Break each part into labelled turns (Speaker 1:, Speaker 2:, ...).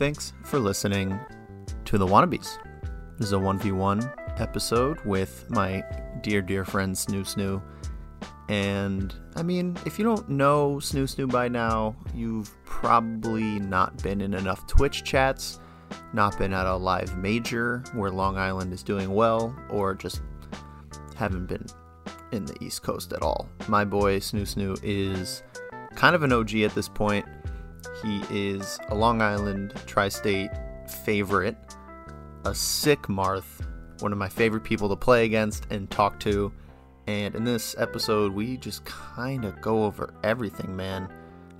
Speaker 1: Thanks for listening to the Wannabes. This is a 1v1 episode with my dear, dear friend Snoo Snoo. And I mean, if you don't know Snoo Snoo by now, you've probably not been in enough Twitch chats, not been at a live major where Long Island is doing well, or just haven't been in the East Coast at all. My boy Snoo Snoo is kind of an OG at this point. He is a Long Island tri state favorite, a sick Marth, one of my favorite people to play against and talk to. And in this episode, we just kind of go over everything, man.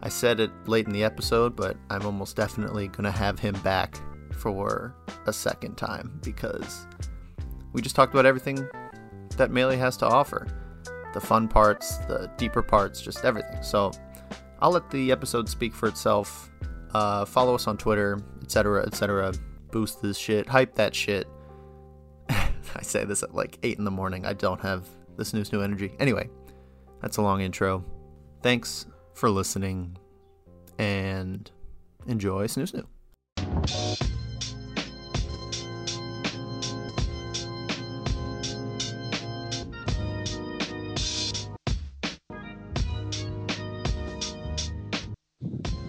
Speaker 1: I said it late in the episode, but I'm almost definitely going to have him back for a second time because we just talked about everything that Melee has to offer the fun parts, the deeper parts, just everything. So I'll let the episode speak for itself. Uh, follow us on Twitter, etc., etc. Boost this shit, hype that shit. I say this at like 8 in the morning. I don't have this Snoo Snoo energy. Anyway, that's a long intro. Thanks for listening and enjoy Snoo Snoo.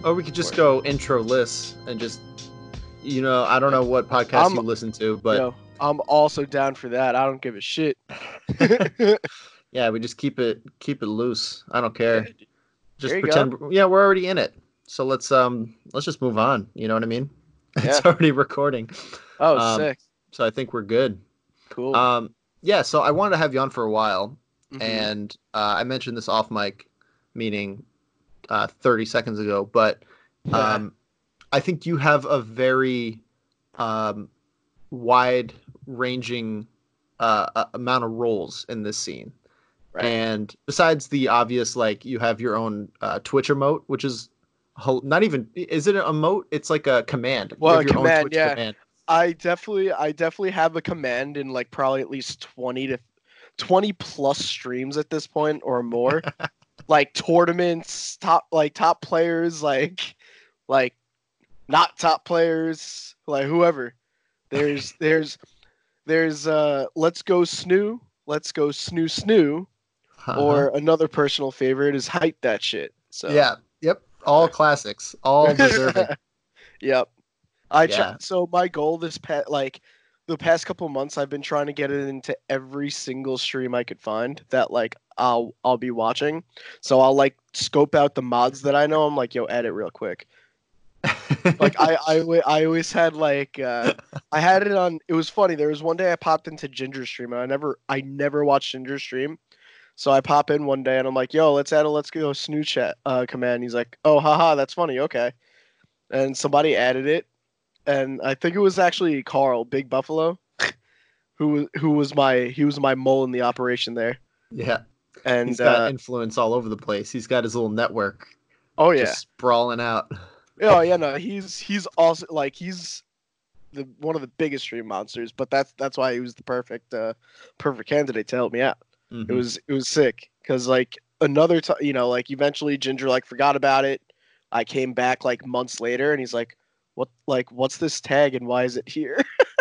Speaker 2: Or we could just go intro lists and just, you know, I don't know what podcast
Speaker 3: I'm-
Speaker 2: you listen to, but
Speaker 3: Yo, I'm also down for that. I don't give a shit.
Speaker 2: yeah, we just keep it keep it loose. I don't care. Just
Speaker 3: you
Speaker 2: pretend. Yeah, we're already in it. So let's um let's just move on. You know what I mean? It's already recording,
Speaker 3: Oh,
Speaker 2: Um,
Speaker 3: sick.
Speaker 2: so I think we're good.
Speaker 3: Cool.
Speaker 2: Um, yeah. So I wanted to have you on for a while,
Speaker 3: Mhm.
Speaker 2: and uh, I mentioned this off mic meeting uh, 30 seconds ago, but um, I think you have a very um, wide ranging uh, amount of roles in this scene.
Speaker 3: Right.
Speaker 2: And besides the obvious, like you have your own uh, Twitch emote, which is not even is it an emote? It's like a command.
Speaker 3: Well, a command, yeah.
Speaker 2: command.
Speaker 3: I definitely, I definitely have a command in like probably at least twenty to twenty plus streams at this point or more. like tournaments, top like top players, like like not top players, like whoever. There's there's there's uh let's go snoo, let's go snoo snoo,
Speaker 2: Uh-huh.
Speaker 3: or another personal favorite is hype that shit. So
Speaker 2: yeah, yep, all classics, all deserving.
Speaker 3: yep. I
Speaker 2: Yeah.
Speaker 3: so my goal this pet like the past couple months I've been trying to get it into every single stream I could find that like I'll I'll be watching. So I'll like scope out the mods that I know. I'm like, yo, edit real quick. Like I I, I always had like uh, I had it on. It was funny. There was one day I popped into Ginger stream and I never I never watched Ginger stream. So I pop in one day and I'm like, yo, let's add a let's go snoo chat uh, command. He's like, oh, haha, that's funny. Okay. And somebody added it, and I think it was actually Carl, Big Buffalo, who who was my he was my mole in the operation there.
Speaker 2: yeah,
Speaker 3: And
Speaker 2: he's got
Speaker 3: uh,
Speaker 2: influence all over the place. He's got his little network
Speaker 3: oh yeah,
Speaker 2: just sprawling out.
Speaker 3: oh yeah, no, he's he's also like he's the one of the biggest stream monsters. But that's that's why he was the perfect uh perfect candidate to help me out.
Speaker 2: Mhm.
Speaker 3: It was it was sick because like another time, you know, like eventually Ginger like forgot about it. I came back like months later, and he's like, "What? Like, what's this tag, and why is it here?"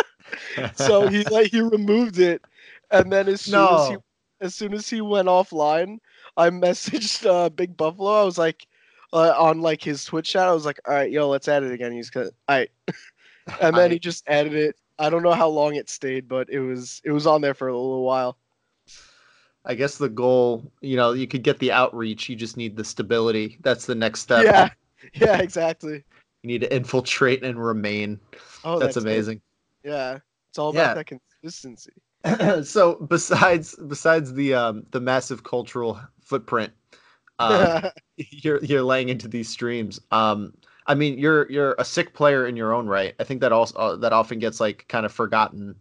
Speaker 3: so he like he removed it, and then as soon as he as soon as he went offline, I messaged uh, Big Buffalo. I was like, uh, on like his Twitch chat, I was like, "All right, yo, let's add it again." He's gonna, all right, and then he just added it. I don't know how long it stayed, but it was it was on there for a little while.
Speaker 2: I guess the goal, you know, you could get the outreach. You just need the stability. That's the next step.
Speaker 3: Yeah, yeah, exactly.
Speaker 2: You need to infiltrate and remain.
Speaker 3: Oh,
Speaker 2: that's,
Speaker 3: good.
Speaker 2: amazing.
Speaker 3: Yeah, it's all
Speaker 2: Yeah.
Speaker 3: about that consistency.
Speaker 2: so besides besides the um the massive cultural footprint um, you're you're laying into these streams um i mean you're you're a sick player in your own right i think that also uh, that often gets like kind of forgotten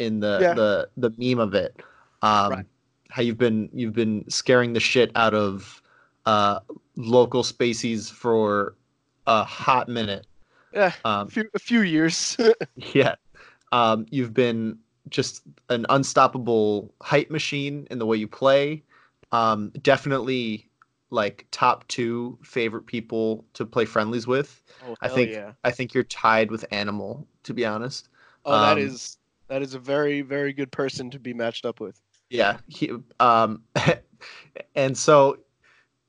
Speaker 2: in the
Speaker 3: Yeah.
Speaker 2: the the meme of it um
Speaker 3: Right.
Speaker 2: how you've been you've been scaring the shit out of uh local spacies for a hot minute
Speaker 3: yeah, a
Speaker 2: um
Speaker 3: few a few years.
Speaker 2: yeah. Um, you've been just an unstoppable hype machine in the way you play. Um, definitely like top two favorite people to play friendlies with.
Speaker 3: Oh,
Speaker 2: I think
Speaker 3: yeah.
Speaker 2: I think you're tied with Animal, to be honest.
Speaker 3: Oh, that
Speaker 2: um,
Speaker 3: is that is a very very good person to be matched up with.
Speaker 2: Yeah. He, um, and so,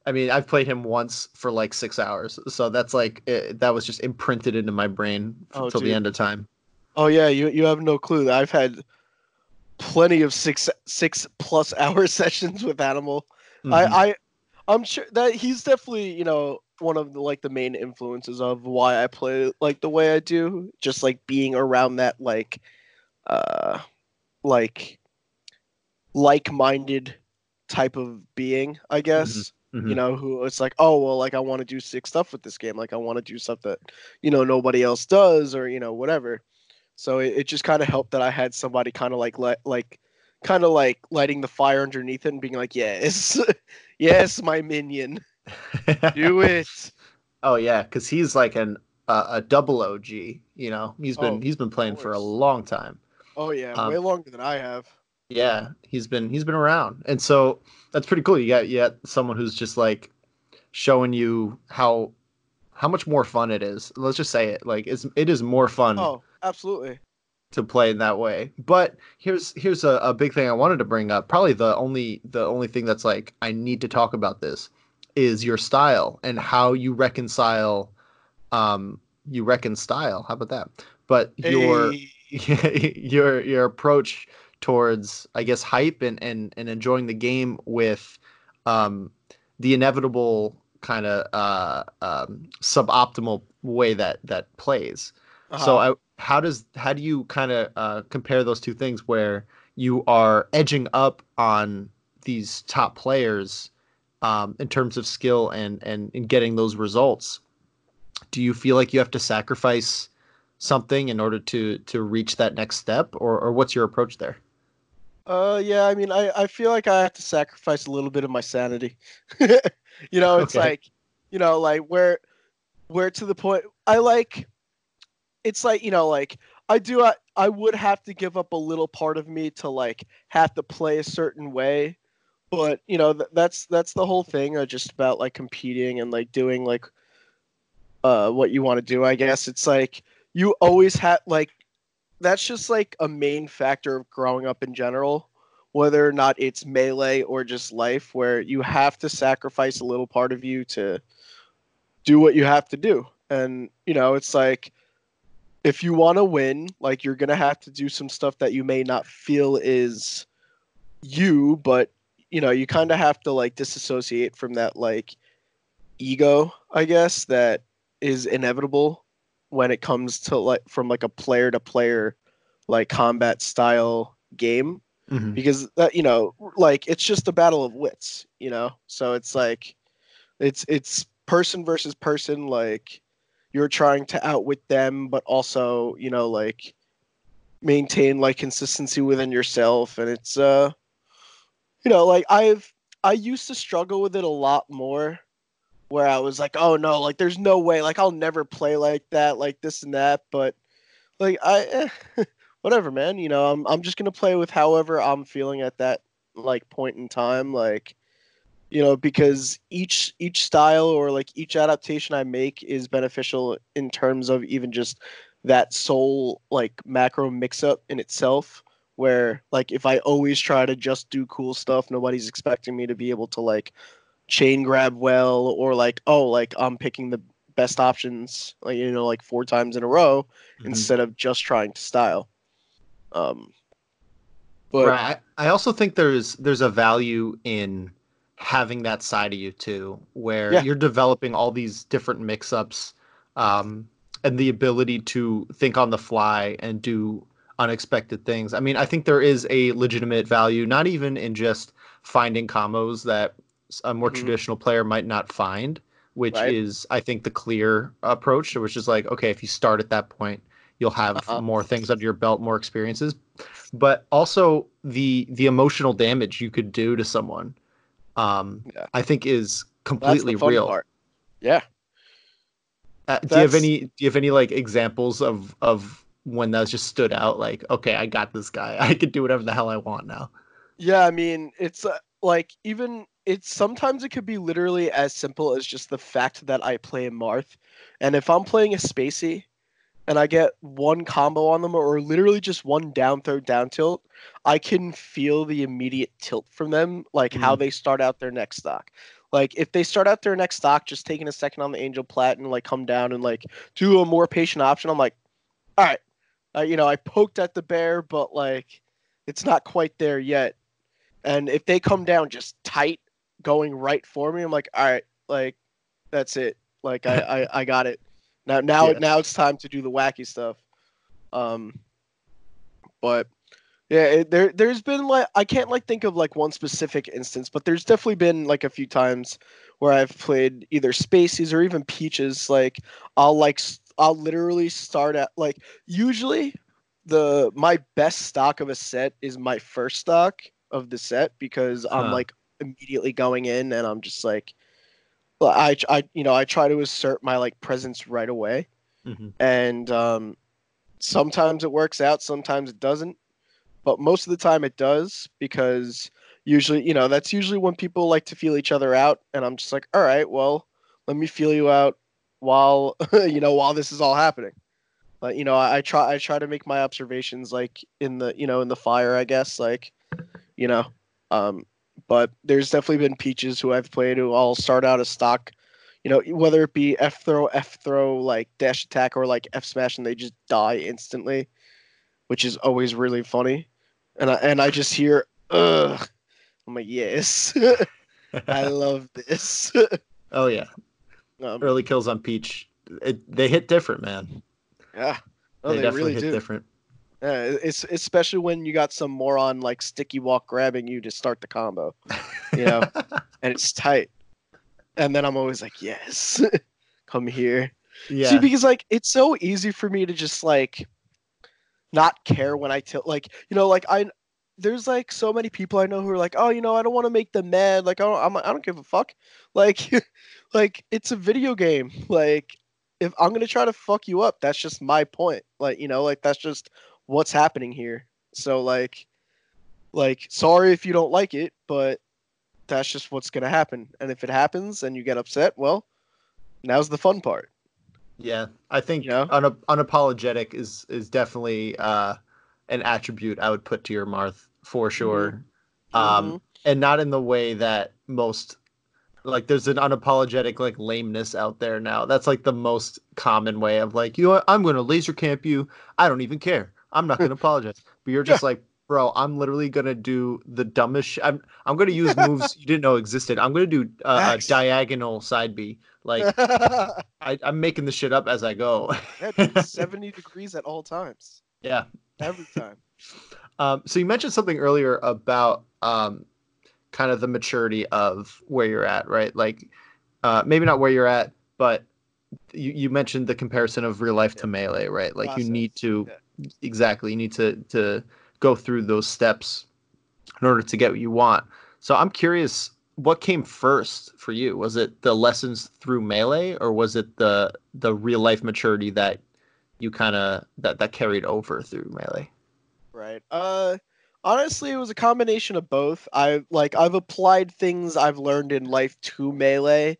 Speaker 2: I mean, I've played him once for like six hours, so that's like it, that was just imprinted into my brain
Speaker 3: Oh,
Speaker 2: until the end of time.
Speaker 3: Oh yeah, you you have no clue. I've had plenty of six six plus hour sessions with Animal.
Speaker 2: Mhm.
Speaker 3: I, I I'm sure that he's definitely you know one of the like the main influences of why I play like the way I do. Just like being around that like uh like like minded type of being, I guess.
Speaker 2: Mhm.
Speaker 3: You know, who it's like, oh well, like I want to do sick stuff with this game. Like I want to do stuff that you know nobody else does, or you know whatever. So it, it just kind of helped that I had somebody kind of like let like kind of like lighting the fire underneath it and being like, yes, yes, my minion, do it.
Speaker 2: oh yeah, because he's like an uh, a double OG. You know, he's been
Speaker 3: Oh,
Speaker 2: he's been playing for a long time.
Speaker 3: Oh yeah,
Speaker 2: Um,
Speaker 3: way longer than I have.
Speaker 2: Yeah, he's been he's been around, and so that's pretty cool. You got you got someone who's just like showing you how how much more fun it is. Let's just say it like it's it is more fun
Speaker 3: Oh, absolutely.
Speaker 2: to play in that way. But here's here's a, a big thing I wanted to bring up. Probably the only the only thing that's like I need to talk about this is your style and how you reconcile um you reconcile. How about that? But your
Speaker 3: Hey.
Speaker 2: your your approach towards I guess hype and and, and enjoying the game with um the inevitable kind of uh um suboptimal way that that plays. So
Speaker 3: Uh-huh.
Speaker 2: I, how does how do you kind of uh, compare those two things where you are edging up on these top players um, in terms of skill and and in getting those results? Do you feel like you have to sacrifice something in order to to reach that next step, or or what's your approach there?
Speaker 3: Uh, yeah, I mean, I, I feel like I have to sacrifice a little bit of my sanity. you know, it's
Speaker 2: Okay.
Speaker 3: like, you know, like where, where to the point. I like, it's like you know, like I do. I I would have to give up a little part of me to like have to play a certain way, but you know, th- that's that's the whole thing. Uh, just about like competing and like doing like, uh, what you want to do. I guess it's like you always have like that's just like a main factor of growing up in general whether or not it's melee or just life where you have to sacrifice a little part of you to do what you have to do. And you know it's like if you want to win like you're gonna have to do some stuff that you may not feel is you but you know you kind of have to like disassociate from that like ego i guess that is inevitable when it comes to like from like a player to player like combat style game because that you know like it's just a battle of wits you know? So it's like it's it's person versus person like you're trying to outwit them but also you know like maintain like consistency within yourself. And it's uh you know like i've i used to struggle with it a lot more where i was like oh no like there's no way like i'll never play like that like this and that but like i eh, whatever man you know i'm i'm just to play with however i'm feeling at that like point in time like you know because each each style or like each adaptation i make is beneficial in terms of even just that soul like macro mix up in itself where like if i always try to just do cool stuff nobody's expecting me to be able to like chain grab well or like oh like i'm picking the best options like you know like four times in a row
Speaker 2: Mhm.
Speaker 3: instead of just trying to style um but
Speaker 2: right. I I also think there's there's a value in having that side of you too, where
Speaker 3: Yeah.
Speaker 2: you're developing all these different mix-ups, um, and the ability to think on the fly and do unexpected things. I mean, I think there is a legitimate value, not even in just finding combos that a more
Speaker 3: Mhm.
Speaker 2: traditional player might not find, which
Speaker 3: Right.
Speaker 2: is, I think, the clear approach, which is like, okay, if you start at that point, you'll have
Speaker 3: Uh-huh.
Speaker 2: more things under your belt, more experiences but also the the emotional damage you could do to someone um
Speaker 3: Yeah.
Speaker 2: i think is completely real
Speaker 3: part yeah
Speaker 2: Uh, do you have any do you have any like examples of of when that just stood out like okay i got this guy i could do whatever the hell i want now
Speaker 3: Yeah, I mean, it's uh, like even it's sometimes it could be literally as simple as just the fact that I play Marth, and if I'm playing a Spacey, and I get one combo on them or literally just one down throw down tilt, I can feel the immediate tilt from them, like how they start out their next stock. Like if they start out their next stock just taking a second on the Angel Plat and like come down and like do a more patient option, I'm like, all right, uh, you know, I poked at the bear, but like it's not quite there yet. And if they come down just tight, going right for me, I'm like, all right, like that's it. Like I, I, I got it. Now, now,
Speaker 2: Yeah.
Speaker 3: now it's time to do the wacky stuff. Um, but yeah, it, there, there's been like I can't like think of like one specific instance, but there's definitely been like a few times where I've played either Spaceys or even Peaches. Like I'll like I'll literally start at like usually the my best stock of a set is my first stock of the set because I'm
Speaker 2: Huh.
Speaker 3: like immediately going in and I'm just like well, I I you know I try to assert my like presence right away.
Speaker 2: Mhm.
Speaker 3: and um sometimes it works out sometimes it doesn't. But most of the time it does because usually you know that's usually when people like to feel each other out and i'm just like all right well let me feel you out while you know while this is all happening. But you know I, I try i try to make my observations like in the you know in the fire i guess like you know um but there's definitely been peaches who i've played who all start out as stock you know whether it be f throw f throw like dash attack or like f smash and they just die instantly which is always really funny and i and i just hear ugh i'm like yes i love this
Speaker 2: oh yeah,
Speaker 3: um,
Speaker 2: early kills on Peach. It, they hit different, man.
Speaker 3: yeah oh,
Speaker 2: they,
Speaker 3: they,
Speaker 2: definitely
Speaker 3: really
Speaker 2: hit
Speaker 3: do
Speaker 2: different.
Speaker 3: Yeah, it's especially when you got some moron like sticky walk grabbing you to start the combo, you know, and it's tight. And then I'm always like, yes, come here.
Speaker 2: yeah.
Speaker 3: See, because like it's so easy for me to just like not care when I tilt. Like you know, like I there's like so many people I know who are like, oh, you know, I don't want to make them mad. Like I don't, I'm, I don't give a fuck. Like, like it's a video game. Like if I'm gonna try to fuck you up, that's just my point. Like you know, like that's just what's happening here. So like, like sorry if you don't like it, but that's just what's gonna happen. And if it happens and you get upset, well, now's the fun part.
Speaker 2: Yeah, I think
Speaker 3: You know?
Speaker 2: una- unapologetic is is definitely uh, an attribute I would put to your Marth for sure, um, and not in the way that most like. There's an unapologetic like lameness out there now. That's like the most common way of like, you know what? I'm going to laser camp you. I don't even care. I'm not going to apologize. But you're just like, bro, I'm literally going to do the dumbest. Sh- I'm I'm going to use moves you didn't know existed. I'm going to do uh, a diagonal side B. Like I, I'm making the shit up as I go.
Speaker 3: dude, 70 degrees at all times.
Speaker 2: yeah.
Speaker 3: Every time.
Speaker 2: Um, so you mentioned something earlier about um, kind of the maturity of where you're at, right? Like uh, maybe not where you're at, but you, you mentioned the comparison of real life to melee, right? Like you need to exactly you need to to go through those steps in order to get what you want. So I'm curious, what came first for you? Was it the lessons through melee, or was it the the real life maturity that you kind of that that carried over through melee?
Speaker 3: Right. Uh honestly it was a combination of both. I like I've applied things I've learned in life to melee.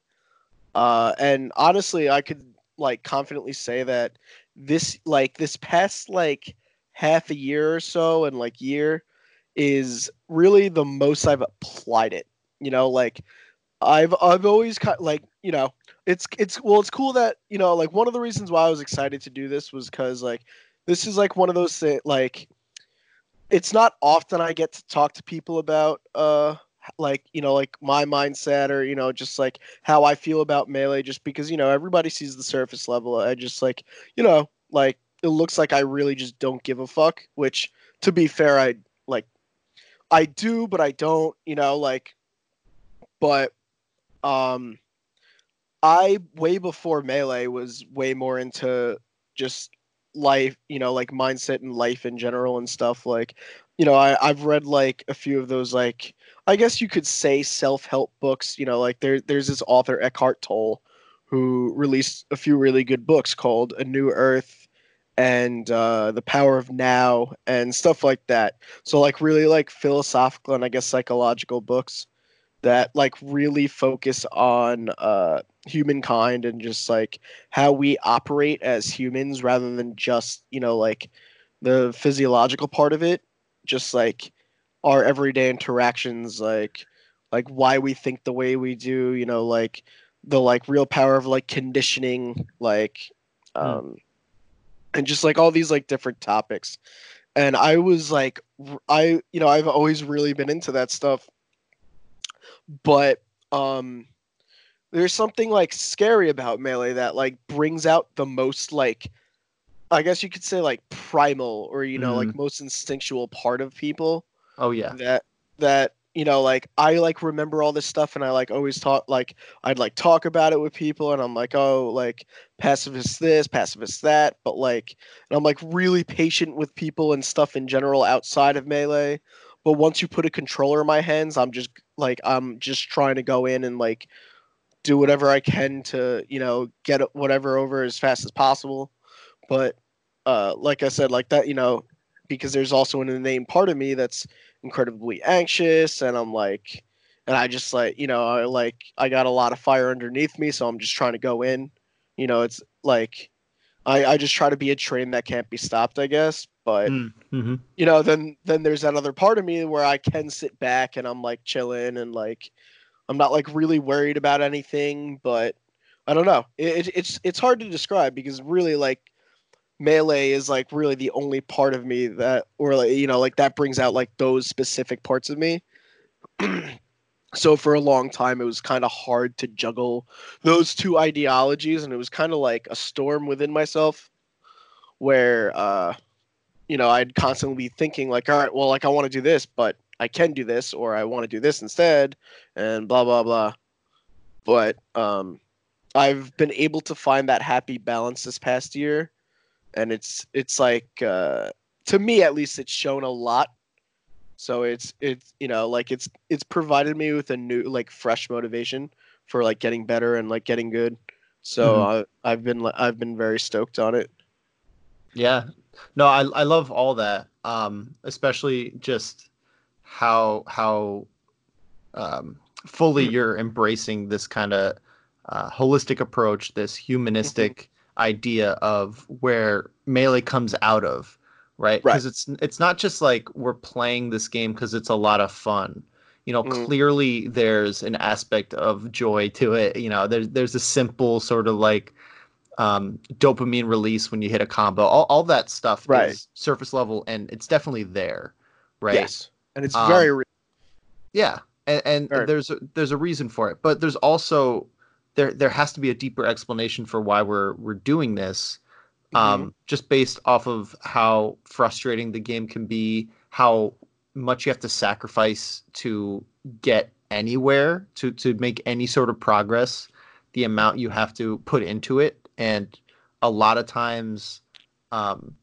Speaker 3: Uh and honestly I could like confidently say that this like this past like half a year or so and like year is really the most I've applied it. You know, like I've I've always kind like, you know, it's it's well it's cool that, you know, like one of the reasons why I was excited to do this was cuz like this is like one of those thi- like it's not often I get to talk to people about uh like you know like my mindset or you know just like how I feel about melee just because you know everybody sees the surface level. I just like you know like it looks like I really just don't give a fuck which to be fair I like I do but I don't you know like but um I way before melee was way more into just life you know like mindset and life in general and stuff like you know I, i've read like a few of those like i guess you could say self-help books you know like there, there's this author eckhart tolle who released a few really good books called a new earth and uh, the power of now and stuff like that. So like really like philosophical and i guess psychological books that like really focus on uh humankind and just like how we operate as humans rather than just you know like the physiological part of it. Just like our everyday interactions like like why we think the way we do you know like the like real power of like conditioning like um and just like all these like different topics. And i was like I you know i've always really been into that stuff. But um there's something like scary about melee that like brings out the most like i guess you could say like primal or you know like most instinctual part of people
Speaker 2: Oh yeah.
Speaker 3: that that you know like i like remember all this stuff and i like always talk like i'd like talk about it with people and i'm like oh like pacifist this pacifist that but like and i'm like really patient with people and stuff in general outside of melee but once you put a controller in my hands i'm just like i'm just trying to go in and like do whatever i can to you know get whatever over as fast as possible but uh like i said like that you know because there's also an innate part of me that's incredibly anxious and I'm like and I just like you know I like I got a lot of fire underneath me so I'm just trying to go in you know it's like I I just try to be a train that can't be stopped I guess but
Speaker 2: Mm-hmm.
Speaker 3: you know then then there's that other part of me where I can sit back and I'm like chilling and like I'm not like really worried about anything but I don't know it, it, it's it's hard to describe because really like melee is like really the only part of me that or like you know like that brings out like those specific parts of me. So for a long time it was kind of hard to juggle those two ideologies and it was kind of like a storm within myself where uh you know i'd constantly be thinking like all right well like i want to do this but i can do this or i want to do this instead and blah blah blah. But um i've been able to find that happy balance this past year and it's it's like uh to me at least it's shown a lot so it's it's you know like it's it's provided me with a new like fresh motivation for like getting better and like getting good so
Speaker 2: Mhm.
Speaker 3: I, i've been i've been very stoked on it
Speaker 2: Yeah. No, I I love all that. Um, especially just how how um, fully you're embracing this kind of uh, holistic approach, this humanistic idea of where melee comes out of, right?
Speaker 3: Right.
Speaker 2: Because it's it's not just like we're playing this game because it's a lot of fun. You know,
Speaker 3: Mhm.
Speaker 2: clearly there's an aspect of joy to it. You know, there's there's a simple sort of like um, dopamine release when you hit a combo. All, all that stuff
Speaker 3: Right.
Speaker 2: is surface level, and it's definitely there, right?
Speaker 3: yes and it's
Speaker 2: Um,
Speaker 3: very re-
Speaker 2: Yeah, and, and there's a, there's a reason for it, but there's also there there has to be a deeper explanation for why we're we're doing this. Um, just based off of how frustrating the game can be, how much you have to sacrifice to get anywhere to to make any sort of progress, the amount you have to put into it, and a lot of times, um,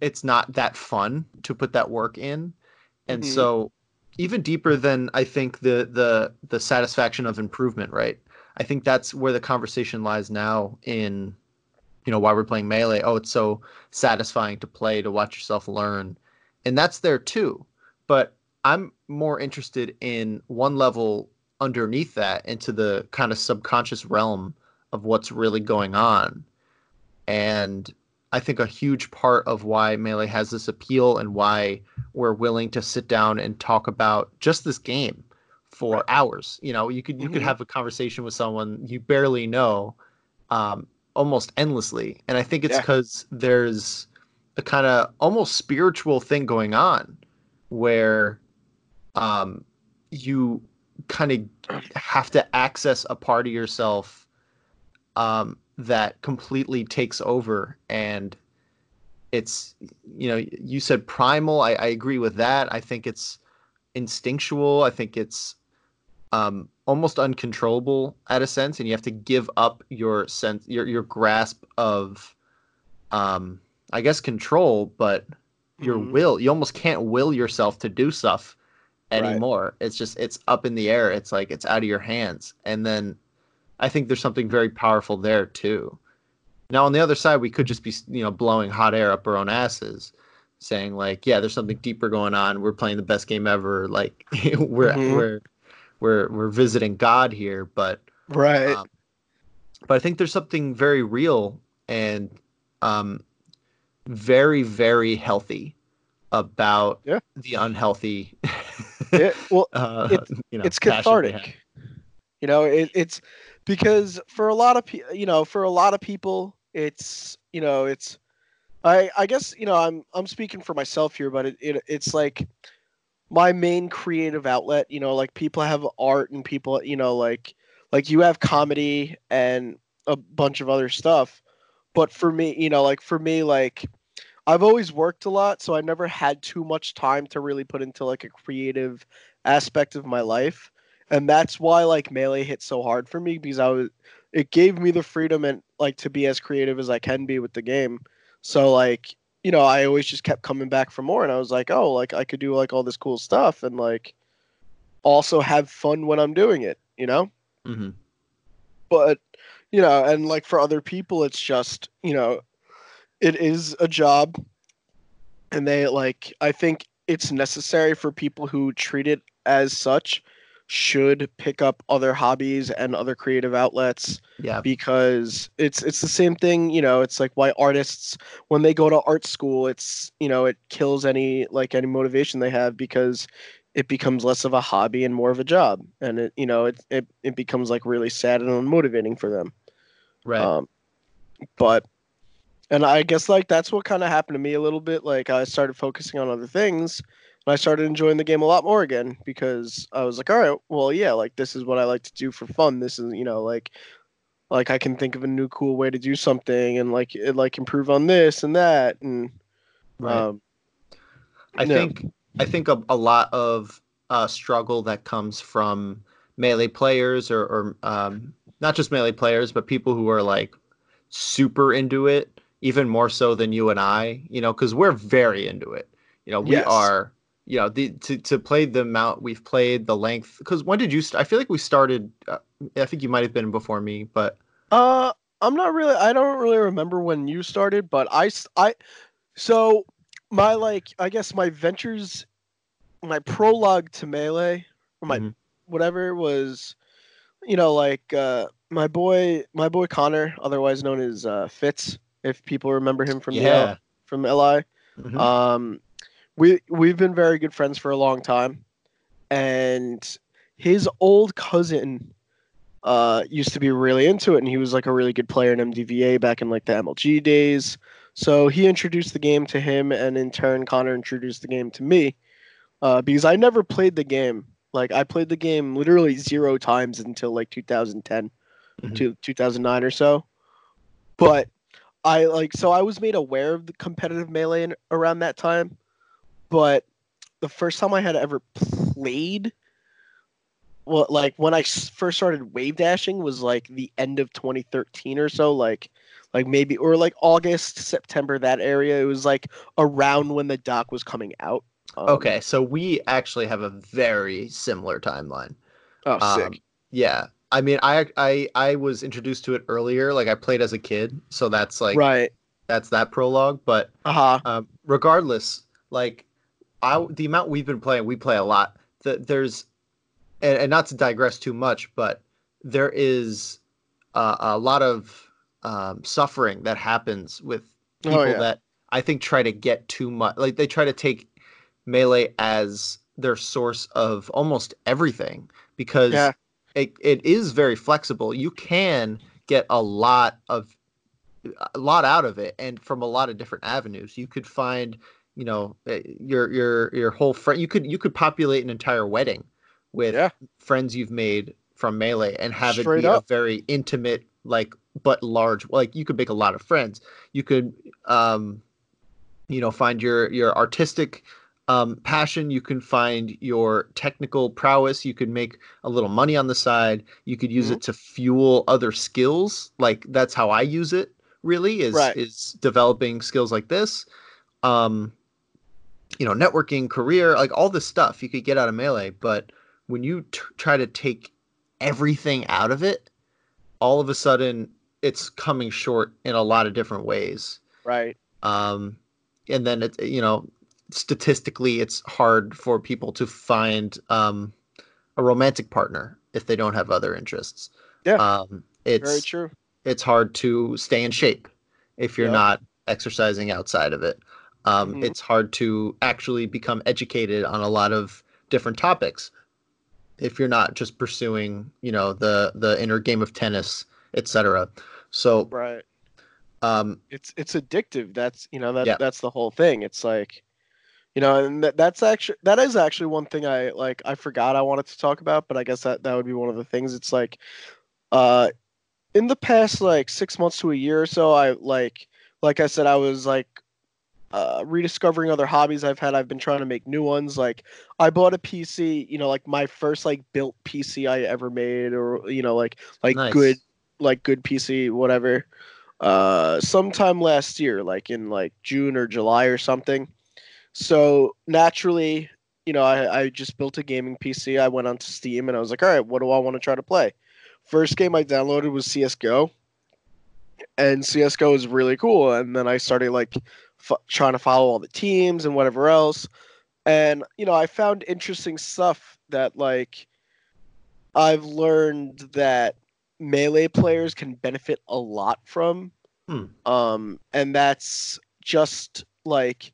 Speaker 2: it's not that fun to put that work in, and
Speaker 3: Mhm.
Speaker 2: so even deeper than I think the the the satisfaction of improvement, right? I think that's where the conversation lies now in you know why we're playing melee. Oh, it's so satisfying to play to watch yourself learn. And that's there too. But I'm more interested in one level underneath that into the kind of subconscious realm of what's really going on. And I think a huge part of why Melee has this appeal and why we're willing to sit down and talk about just this game for
Speaker 3: Right.
Speaker 2: hours. You know, you could you could
Speaker 3: Mhm.
Speaker 2: have a conversation with someone you barely know um, almost endlessly. And I think it's
Speaker 3: Yeah.
Speaker 2: because there's a kind of almost spiritual thing going on where um, you kind of have to access a part of yourself um, that completely takes over and it's you know you said primal I, I agree with that i think it's instinctual. I think it's um, almost uncontrollable at a sense and you have to give up your sense your, your grasp of um, i guess control but your
Speaker 3: Mhm.
Speaker 2: will you almost can't will yourself to do stuff
Speaker 3: Right.
Speaker 2: anymore. It's just it's up in the air. It's like it's out of your hands. And then i think there's something very powerful there too. Now on the other side we could just be you know blowing hot air up our own asses saying like yeah there's something deeper going on we're playing the best game ever like we're
Speaker 3: Mhm.
Speaker 2: we're we're we're visiting God here, but
Speaker 3: Right.
Speaker 2: um, but I think there's something very real and um, very very healthy about
Speaker 3: Yeah.
Speaker 2: the unhealthy.
Speaker 3: Yeah, well,
Speaker 2: uh,
Speaker 3: it's-
Speaker 2: you know,
Speaker 3: it's
Speaker 2: passion we have.
Speaker 3: cathartic. You know, it, it's because for a lot of people, you know, for a lot of people, it's you know, it's I I guess you know I'm I'm speaking for myself here, but it, it it's like my main creative outlet. You know, like people have art and people, you know, like like you have comedy and a bunch of other stuff. But for me, you know, like for me, like I've always worked a lot, so I never had too much time to really put into like a creative aspect of my life. And that's why like melee hit so hard for me because I was it gave me the freedom and like to be as creative as I can be with the game. So like, you know, I always just kept coming back for more and I was like, "Oh, like I could do like all this cool stuff and like also have fun when I'm doing it, you know?"
Speaker 2: Mhm.
Speaker 3: but you know and like for other people it's just you know it is a job and they like i think it's necessary for people who treat it as such should pick up other hobbies and other creative outlets
Speaker 2: Yeah.
Speaker 3: because it's it's the same thing you know it's like why artists when they go to art school it's you know it kills any like any motivation they have because it becomes less of a hobby and more of a job and it you know it it, it becomes like really sad and unmotivating for them
Speaker 2: Right.
Speaker 3: um but and i guess like that's what kind of happened to me a little bit like i started focusing on other things and i started enjoying the game a lot more again because i was like all right well yeah like this is what i like to do for fun this is you know like like i can think of a new cool way to do something and like it like improve on this and that and
Speaker 2: right.
Speaker 3: um
Speaker 2: I
Speaker 3: no.
Speaker 2: think I think a, a lot of uh, struggle that comes from melee players or, or um, not just melee players, but people who are like super into it, even more so than you and I. You know, because we're very into it. You know, we
Speaker 3: Yes.
Speaker 2: are. You know, the to to play the amount we've played, the length. Because when did you? St- I feel like we started. Uh, I think you might have been before me, but
Speaker 3: Uh, I'm not really. I don't really remember when you started, but i i so my like, I guess my ventures, my prologue to melee or my
Speaker 2: Mhm.
Speaker 3: whatever was, you know, like uh, my boy, my boy Connor, otherwise known as uh, Fitz, if people remember him from
Speaker 2: yeah.
Speaker 3: L- from LI.
Speaker 2: Mhm.
Speaker 3: Um, we we've been very good friends for a long time, and his old cousin uh used to be really into it, and he was like a really good player in MDVA back in like the MLG days. So he introduced the game to him, and in turn, Connor introduced the game to me, uh, because I never played the game. Like I played the game literally zero times until like 2010
Speaker 2: Mhm.
Speaker 3: to 2009 or so. But I like so I was made aware of the competitive melee in, around that time, but the first time I had ever played, well, like when I first started wave dashing was like the end of 2013 or so, like like maybe or like August September that area. It was like around when the doc was coming out. Um,
Speaker 2: Okay, so we actually have a very similar timeline.
Speaker 3: Oh, sick.
Speaker 2: Um, yeah, I mean, I I I was introduced to it earlier. Like I played as a kid, so that's like
Speaker 3: right.
Speaker 2: that's that prologue. But
Speaker 3: Uh huh.
Speaker 2: um, regardless, like I the amount we've been playing, we play a lot. The, there's and, and not to digress too much, but there is uh, a lot of um, suffering that happens with people
Speaker 3: Oh, yeah.
Speaker 2: that I think try to get too much. Like they try to take melee as their source of almost everything because
Speaker 3: Yeah.
Speaker 2: it, it is very flexible. You can get a lot of a lot out of it and from a lot of different avenues. You could find, you know, eh, your your your whole friend you could you could populate an entire wedding with
Speaker 3: Yeah.
Speaker 2: friends you've made from melee and have
Speaker 3: Straight
Speaker 2: it be
Speaker 3: up.
Speaker 2: a very intimate like but large like you could make a lot of friends. You could um you know find your your artistic um, passion. You can find your technical prowess. You could make a little money on the side. You could use
Speaker 3: Mm-hmm.
Speaker 2: it to fuel other skills. Like that's how I use it. Really, is
Speaker 3: Right.
Speaker 2: is developing skills like this. Um, you know, networking, career, like all this stuff you could get out of melee. But when you t- try to take everything out of it, all of a sudden it's coming short in a lot of different ways
Speaker 3: Right.
Speaker 2: um, and then it's you know statistically it's hard for people to find um, a romantic partner if they don't have other interests.
Speaker 3: Yeah.
Speaker 2: Um, it's
Speaker 3: Very true.
Speaker 2: it's hard to stay in shape if you're
Speaker 3: Yep.
Speaker 2: not exercising outside of it. Um,
Speaker 3: Mhm.
Speaker 2: It's hard to actually become educated on a lot of different topics if you're not just pursuing, you know, the the inner game of tennis, etc. So,
Speaker 3: Right.
Speaker 2: um,
Speaker 3: It's it's addictive. That's you know that
Speaker 2: Yeah.
Speaker 3: that's the whole thing. It's like, you know, and that, that's actually that is actually one thing I like. I forgot I wanted to talk about, but I guess that that would be one of the things. It's like, uh, in the past like six months to a year or so, I like like I said, I was like uh, rediscovering other hobbies I've had. I've been trying to make new ones. Like I bought a PC, you know, like my first like built PC I ever made, or you know, like like
Speaker 2: Nice.
Speaker 3: good like good PC, whatever. Uh, sometime last year, like in like June or July or something. So naturally, you know, I, I just built a gaming PC. I went onto Steam and I was like, all right, what do I want to try to play? First game I downloaded was CS:GO, and CS:GO is really cool. And then I started like f- trying to follow all the teams and whatever else. And you know, I found interesting stuff that like I've learned that melee players can benefit a lot from.
Speaker 2: Hmm.
Speaker 3: Um, and that's just like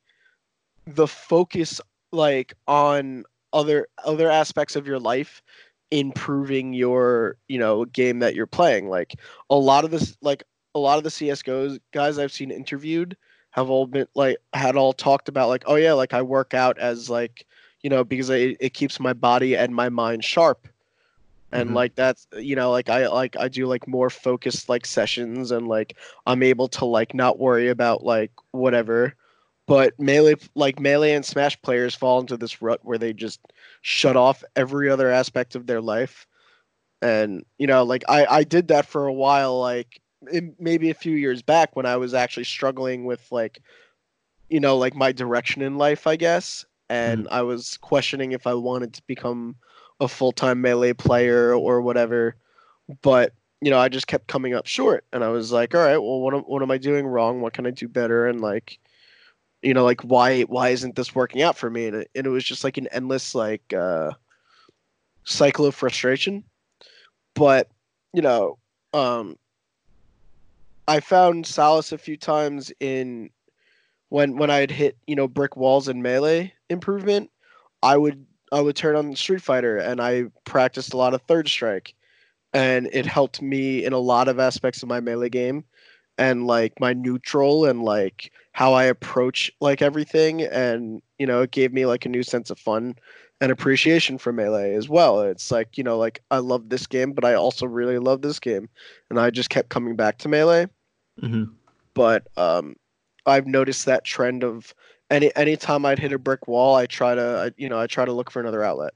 Speaker 3: the focus like on other other aspects of your life improving your you know game that you're playing like a lot of this like a lot of the csgos guys i've seen interviewed have all been like had all talked about like oh yeah like i work out as like you know because it, it keeps my body and my mind sharp. And
Speaker 2: Mhm.
Speaker 3: like that's you know like i like i do like more focused like sessions and like i'm able to like not worry about like whatever. But melee like melee and smash players fall into this rut where they just shut off every other aspect of their life. And you know like i i did that for a while like maybe a few years back when i was actually struggling with like you know like my direction in life i guess. And i was questioning if i wanted to become a full-time melee player or whatever. But you know i just kept coming up short. And i was like all right well what am, what am i doing wrong? What can i do better? And like you know like why why isn't this working out for me? And it, and it was just like an endless like uh cycle of frustration. But you know um i found solace a few times in when when I had hit you know brick walls in melee improvement i would i would turn on street fighter and i practiced a lot of third strike. And it helped me in a lot of aspects of my melee game and like my neutral and like how I approach like everything. And you know it gave me like a new sense of fun and appreciation for melee as well. It's like, you know, like I love this game but I also really love this game. And I just kept coming back to melee
Speaker 2: mhm.
Speaker 3: but um I've noticed that trend of any anytime I'd hit a brick wall, I try to I, you know, I try to look for another outlet.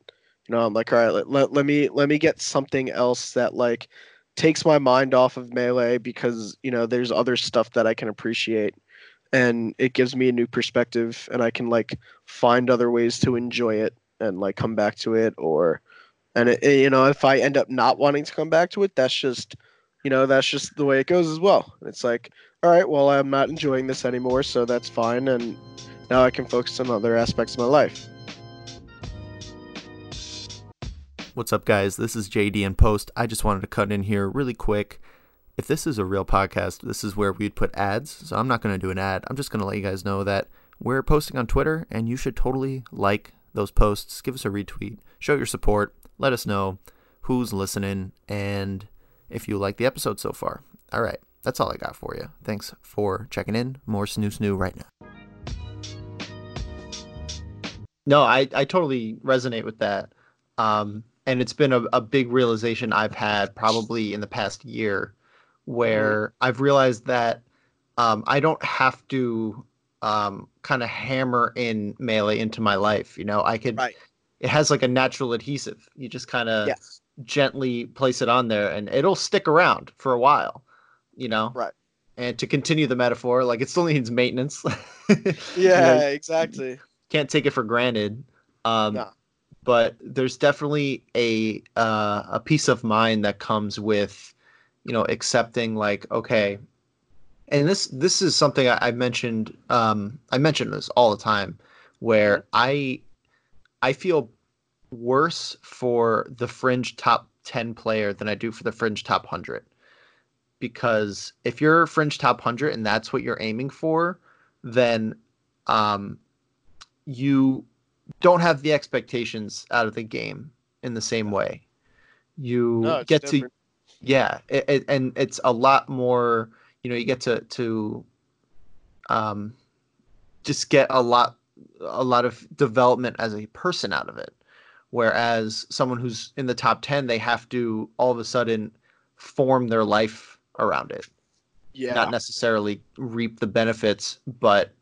Speaker 3: You know, I'm like, all right, let, let, let me let me get something else that like takes my mind off of melee because you know there's other stuff that I can appreciate and it gives me a new perspective and I can like find other ways to enjoy it and like come back to it or and it, it- you know if I end up not wanting to come back to it that's just you know that's just the way it goes as well it's like all right well I'm not enjoying this anymore so that's fine and now I can focus on other aspects of my life
Speaker 1: What's up, guys? This is JD and Post. I just wanted to cut in here really quick. If this is a real podcast, this is where we'd put ads. So I'm not going to do an ad. I'm just going to let you guys know that we're posting on Twitter, and you should totally like those posts. Give us a retweet. Show your support. Let us know who's listening and if you like the episode so far. All right. That's all I got for you. Thanks for checking in. More snoo snoo right now.
Speaker 2: No, I, I totally resonate with that. Um, and it's been a, a big realization I've had probably in the past year where I've realized that um, I don't have to um, kind of hammer in melee into my life. You know, I could,
Speaker 3: Right.
Speaker 2: it has like a natural adhesive. You just kind of
Speaker 3: yes
Speaker 2: gently place it on there and it'll stick around for a while, you know?
Speaker 3: Right.
Speaker 2: And to continue the metaphor, like it still needs maintenance.
Speaker 3: yeah
Speaker 2: You know,
Speaker 3: exactly
Speaker 2: can't take it for granted. Um,
Speaker 3: No.
Speaker 2: But there's definitely a uh, a peace of mind that comes with, you know, accepting like okay, and this this is something I, I mentioned. Um, I mention this all the time, where I I feel worse for the fringe top 10 player than I do for the fringe top 100. Because if you're fringe top 100 and that's what you're aiming for, then um, you don't have the expectations out of the game in the same way. You
Speaker 3: No,
Speaker 2: get
Speaker 3: different.
Speaker 2: to yeah, it, it, and it's a lot more. You know, you get to to um, just get a lot a lot of development as a person out of it. Whereas someone who's in the top ten, they have to all of a sudden form their life around it
Speaker 3: Yeah.
Speaker 2: not necessarily reap the benefits, but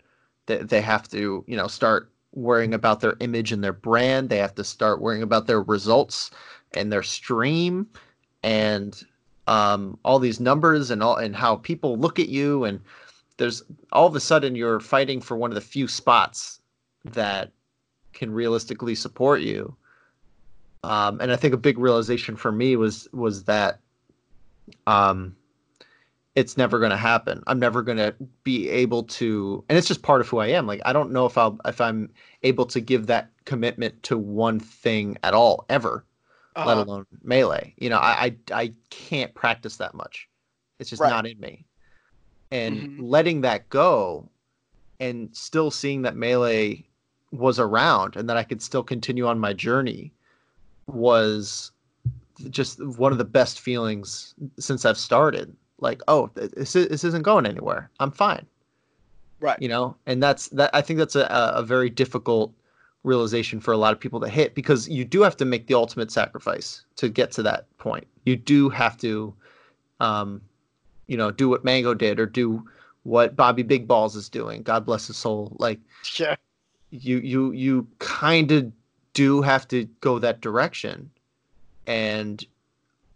Speaker 2: they, they have to, you know, start worrying about their image and their brand. They have to start worrying about their results and their stream and um, all these numbers and all and how people look at you. And there's all of a sudden you're fighting for one of the few spots that can realistically support you. Um, and I think a big realization for me was was that um, it's never going to happen. I'm never going to be able to, and it's just part of who I am. Like I don't know if I'll if I'm able to give that commitment to one thing at all ever, let
Speaker 3: Uh-huh.
Speaker 2: alone melee. You know, I I, I can't practice that much. It's just
Speaker 3: Right.
Speaker 2: not in me. And
Speaker 3: Mhm.
Speaker 2: letting that go, and still seeing that melee was around and that I could still continue on my journey was just one of the best feelings since I've started. Like, oh, this, this isn't going anywhere. I'm fine.
Speaker 3: Right.
Speaker 2: You know, and that's that. I think that's a, a very difficult realization for a lot of people to hit because you do have to make the ultimate sacrifice to get to that point. You do have to, um, you know, do what Mango did or do what Bobby Big Balls is doing. God bless his soul. Like
Speaker 3: Yeah.
Speaker 2: you you you kind of do have to go that direction and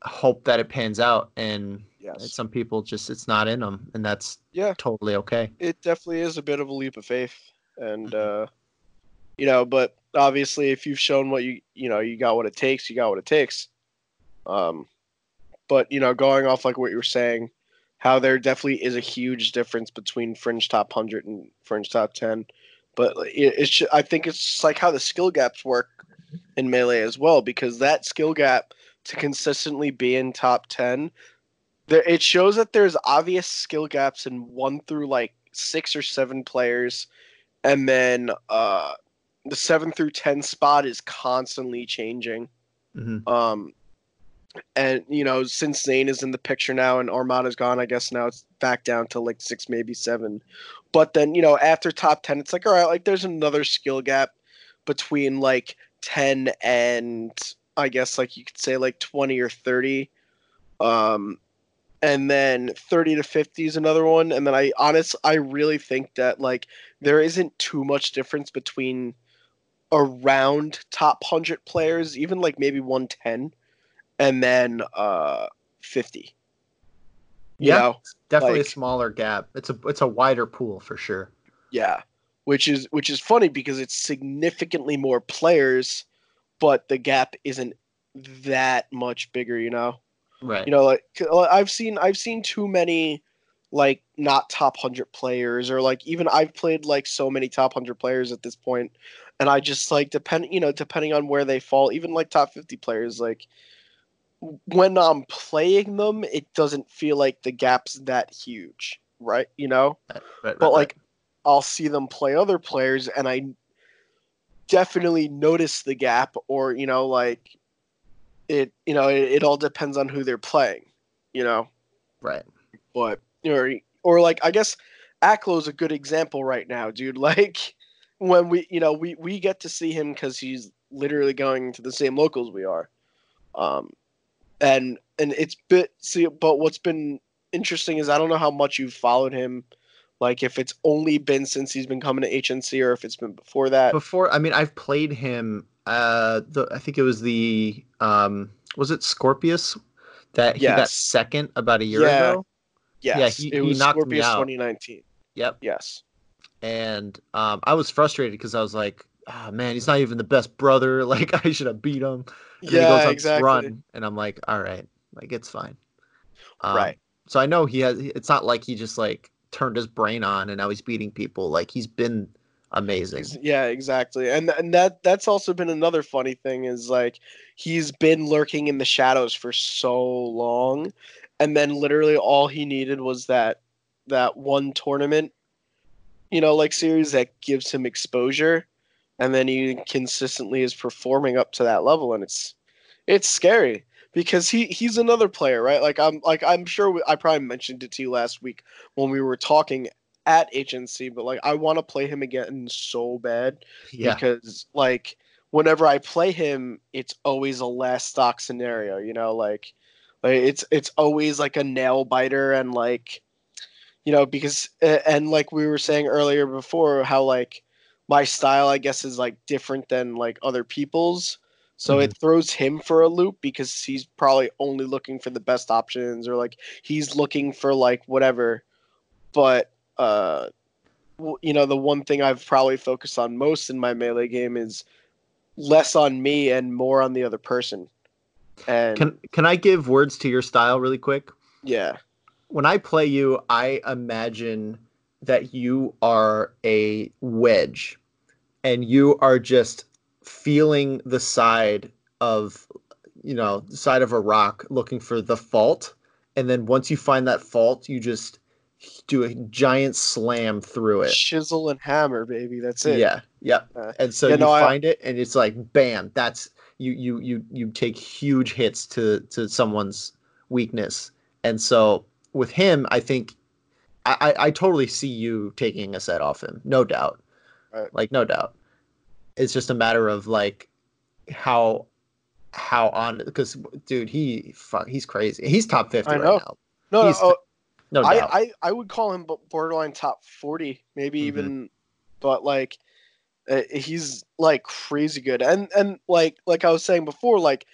Speaker 2: hope that it pans out and
Speaker 3: Yes.
Speaker 2: some people just it's not in them and that's
Speaker 3: Yeah.
Speaker 2: totally okay
Speaker 3: It definitely is a bit of a leap of faith, and uh, you know, but obviously, if you've shown what you you know you got what it takes, you got what it takes. Um, but you know, going off like what you were saying, how there definitely is a huge difference between fringe top hundred and fringe top ten. But it, it's ju- I think it's like how the skill gaps work in melee as well, because that skill gap to consistently be in top ten, there it shows that there's obvious skill gaps in one through like six or seven players, and then uh, the seven through ten spot is constantly changing.
Speaker 2: hmm
Speaker 3: Um, and you know, since Zain is in the picture now and Armada's gone, I guess now it's back down to like six, maybe seven. But then you know, after top ten, it's like all right, like there's another skill gap between like ten and I guess like you could say like twenty or thirty. Um, and then 30 to 50 is another one and then i honest i really think that like there isn't too much difference between around top 100 players even like maybe 110 and then uh 50 you
Speaker 2: Yeah.
Speaker 3: know
Speaker 2: definitely
Speaker 3: Like-
Speaker 2: a smaller gap. It's a it's a wider pool for sure.
Speaker 3: Yeah which is which is funny because it's significantly more players but the gap isn't that much bigger you know?
Speaker 2: Right.
Speaker 3: You know like i've seen i've seen too many like not top 100 players or like even i've played like so many top 100 players at this point and i just like depend you know depending on where they fall even like top 50 players like when i'm playing them it doesn't feel like the gap's that huge right? You know?
Speaker 2: Right, right,
Speaker 3: but
Speaker 2: right.
Speaker 3: like I'll see them play other players and I definitely notice the gap or you know like it you know it, it all depends on who they're playing you know?
Speaker 2: Right.
Speaker 3: But or or like I guess Aklo's a good example right now dude. Like when we you know we we get to see him cuz he's literally going to the same locals we are. Um and and it's bit see but what's been interesting is I don't know how much you've followed him like if it's only been since he's been coming to HNC or if it's been before that.
Speaker 2: before i mean i've played him uh the i think it was the um was it scorpius that he got second about a year
Speaker 3: Yeah.
Speaker 2: ago
Speaker 3: Yes,
Speaker 2: he-
Speaker 3: it
Speaker 2: he
Speaker 3: was
Speaker 2: me
Speaker 3: Scorpius
Speaker 2: out.
Speaker 3: 2019.
Speaker 2: yep
Speaker 3: Yes.
Speaker 2: and um, I was frustrated because I was like, "Ah, man, he's not even the best brother. Like, I should have beat him." And then he goes
Speaker 3: Yeah, exactly.
Speaker 2: run, and I'm like, "All right, like it's fine." Um,
Speaker 3: Right.
Speaker 2: So I know he has. It's not like he just like turned his brain on and now he's beating people. Like he's been amazing.
Speaker 3: Yeah, exactly. And and that that's also been another funny thing is like he's been lurking in the shadows for so long and then literally all he needed was that that one tournament you know like series that gives him exposure and then he consistently is performing up to that level and it's it's scary because he he's another player right like i'm like i'm sure we, i probably mentioned it to you last week when we were talking at HNC, but like I want to play him again so bad
Speaker 2: Yeah.
Speaker 3: because like whenever I play him, it's always a last stock scenario. You know, like like it's it's always like a nail biter and like you know because and like we were saying earlier before how like my style I guess is like different than like other people's. So it throws him for a loop because he's probably only looking for the best options or like he's looking for like whatever. But uh you know the one thing I've probably focused on most in my melee game is less on me and more on the other person. And
Speaker 2: Can can I give words to your style really quick?
Speaker 3: yeah,
Speaker 2: When I play you, I imagine that you are a wedge and you are just feeling the side of you know, side of a rock looking for the fault and then once you find that fault, you just do a giant slam through it.
Speaker 3: chisel and hammer, baby. That's it.
Speaker 2: Yeah, yeah.
Speaker 3: Uh,
Speaker 2: and so
Speaker 3: yeah,
Speaker 2: you
Speaker 3: no, I-
Speaker 2: find it, and it's like, bam! That's you, you, you, you take huge hits to to someone's weakness, and so with him, I think, I, I, I totally see you taking a set off him, no doubt,
Speaker 3: Right.
Speaker 2: like no doubt. It's just a matter of like how how on because dude, he fuck, he's crazy. He's top fifty
Speaker 3: I
Speaker 2: right now,
Speaker 3: No, no, oh,
Speaker 2: no
Speaker 3: I,
Speaker 2: doubt.
Speaker 3: I I would call him borderline top forty, maybe
Speaker 2: Mhm.
Speaker 3: even, but like uh, he's like crazy good, and and like like I was saying before, like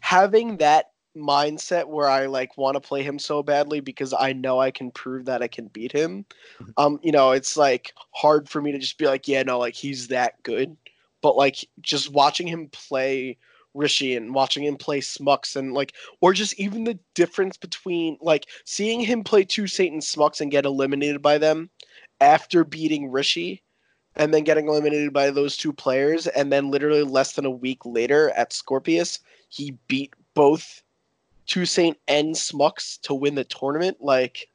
Speaker 3: having that mindset where I like want to play him so badly because I know I can prove that I can beat him.
Speaker 2: Mhm.
Speaker 3: Um, you know, it's like hard for me to just be like, yeah, no, like he's that good, but like just watching him play Rishi and watching him play Smux and like or just even the difference between like seeing him play two Satan Smux and get eliminated by them after beating Rishi and then getting eliminated by those two players and then literally less than a week later at Scorpius he beat both two Saint and Smucks to win the tournament like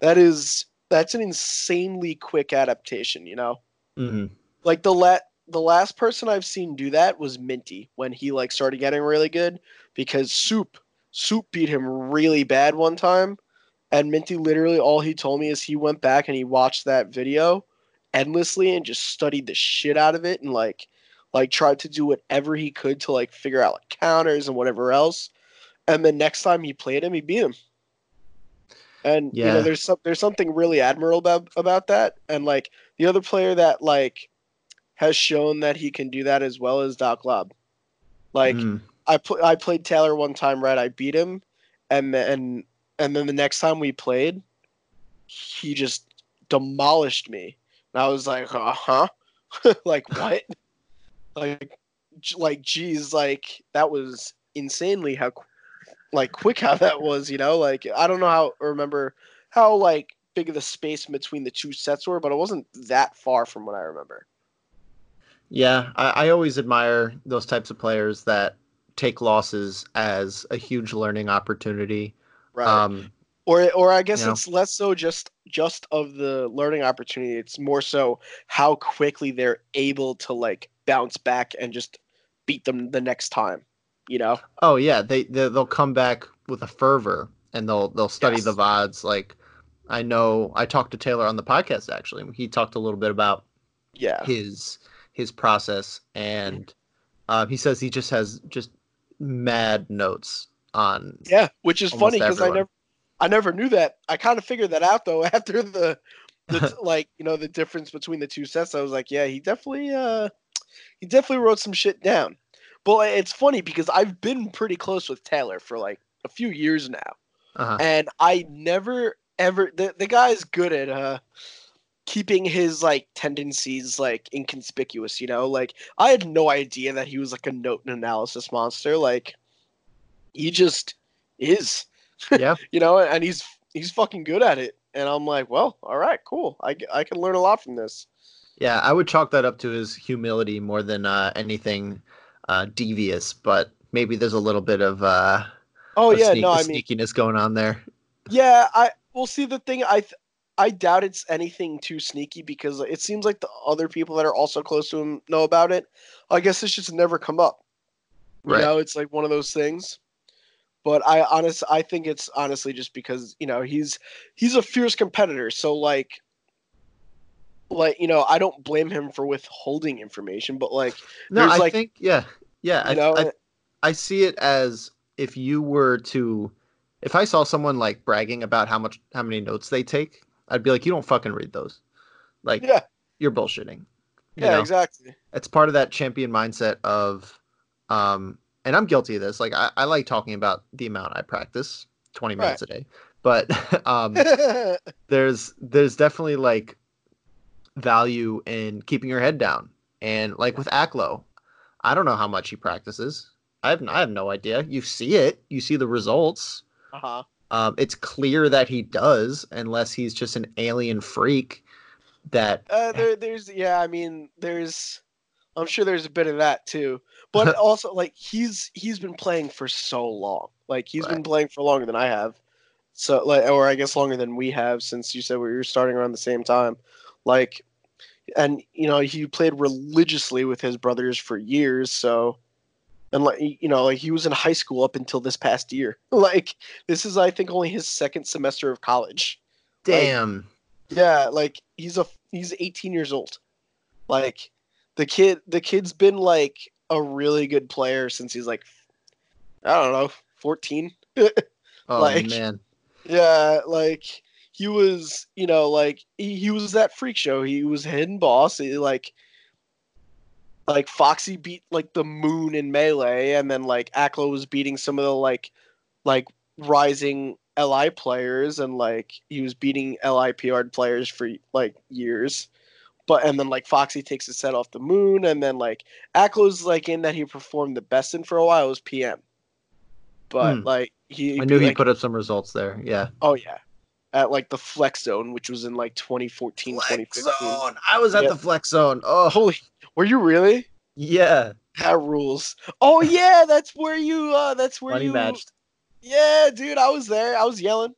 Speaker 3: that is that's an insanely quick adaptation you know
Speaker 2: Mhm.
Speaker 3: like the la- the last person I've seen do that was Minty when he like started getting really good because Soup Soup beat him really bad one time and Minty literally all he told me is he went back and he watched that video endlessly and just studied the shit out of it and like like tried to do whatever he could to like figure out like counters and whatever else and then next time he played him he beat him and you
Speaker 2: Yeah.
Speaker 3: know there's some there's something really admirable about about that and like the other player that like has shown that he can do that as well as Doc Lob. Like
Speaker 2: Mhm.
Speaker 3: I pl- I played Taylor one time, right? I beat him, and then and then the next time we played, he just demolished me, and I was like, uh huh, like what? like, like, geez, like that was insanely how, like, quick how that was, you know? Like I don't know how remember how like big of the space between the two sets were, but it wasn't that far from what I remember.
Speaker 2: Yeah, I, I always admire those types of players that take losses as a huge learning opportunity.
Speaker 3: Right.
Speaker 2: Um,
Speaker 3: or or I guess
Speaker 2: you know?
Speaker 3: it's less so just just of the learning opportunity. It's more so how quickly they're able to like bounce back and just beat them the next time. You know?
Speaker 2: oh yeah, they, they they'll come back with a fervor and they'll they'll study
Speaker 3: Yes.
Speaker 2: the vods. Like I know I talked to Taylor on the podcast actually. He talked a little bit about
Speaker 3: Yeah.
Speaker 2: his his process and uh, he says he just has just mad notes on
Speaker 3: Yeah, which is funny because I never I never knew that. I kind of figured that out though after the the like you know the difference between the two sets. I was like, yeah, he definitely uh he definitely wrote some shit down. But it's funny because I've been pretty close with Taylor for like a few years now.
Speaker 2: uh
Speaker 3: and I never ever the the guy's good at uh keeping his like tendencies like inconspicuous, you know? Like I had no idea that he was like a note and analysis monster. Like he just is,
Speaker 2: yeah.
Speaker 3: you know, and he's he's fucking good at it. And I'm like, well, all right, cool. I, I can learn a lot from this.
Speaker 2: Yeah, I would chalk that up to his humility more than uh, anything uh, devious, but maybe there's a little bit of uh,
Speaker 3: Oh
Speaker 2: of
Speaker 3: yeah,
Speaker 2: sneak-
Speaker 3: no, I mean,
Speaker 2: sneakiness going on there.
Speaker 3: yeah, I will see the thing. I th- I doubt it's anything too sneaky because it seems like the other people that are also close to him know about it. I guess it's just never come up. You
Speaker 2: Right.
Speaker 3: know, it's like one of those things. But I honest, I think it's honestly just because you know he's he's a fierce competitor. So like, like you know, I don't blame him for withholding information. But like,
Speaker 2: No, I
Speaker 3: like-
Speaker 2: think yeah, yeah. I,
Speaker 3: know,
Speaker 2: I, I see it as if you were to, if I saw someone like bragging about how much how many notes they take, I'd be like, you don't fucking read those. Like,
Speaker 3: yeah,
Speaker 2: you're bullshitting. You
Speaker 3: yeah,
Speaker 2: know?
Speaker 3: exactly.
Speaker 2: it's part of that champion mindset of um and i'm guilty of this like i, I like talking about the amount i practice 20
Speaker 3: Right.
Speaker 2: minutes a day but um there's there's definitely like value in keeping your head down and like with aklo i don't know how much he practices i have, I have no idea you see it you see the results
Speaker 3: uh-huh.
Speaker 2: um, it's clear that he does unless he's just an alien freak that
Speaker 3: Uh, there, there's yeah. I mean, there's. I'm sure there's a bit of that too, but also like he's he's been playing for so long. Like he's been playing for longer than I have. So like, or I guess longer than we have since you said we were starting around the same time. Like, and you know he played religiously with his brothers for years. So, and like you know like he was in high school up until this past year. Like this is I think only his second semester of college. Like,
Speaker 2: damn
Speaker 3: yeah, like he's a he's 18 years old. Like the kid the kid's been like a really good player since he's like I don't know, 14.
Speaker 2: oh
Speaker 3: like-
Speaker 2: man
Speaker 3: yeah, like he was, you know, like he, he was that freak show. He was hidden boss. He, like like Foxy beat like the moon in melee and then like Aklo was beating some of the like like rising LI players and like he was beating LI PR players for like years. But and then like Foxy takes his set off the moon and then like Aklo's like in that he performed the best in for a while It was PM. But
Speaker 2: Hmm.
Speaker 3: like he
Speaker 2: I knew he
Speaker 3: like,
Speaker 2: put up some results there. Yeah.
Speaker 3: Oh yeah, at like the flex zone, which was in like 2014, 2015.
Speaker 2: I was at
Speaker 3: Yeah.
Speaker 2: the flex zone. Oh,
Speaker 3: Holy, were you really?
Speaker 2: yeah.
Speaker 3: That rules. Oh yeah, that's where you. uh That's where
Speaker 2: Money
Speaker 3: you.
Speaker 2: matched.
Speaker 3: Yeah, dude, I was there. I was yelling.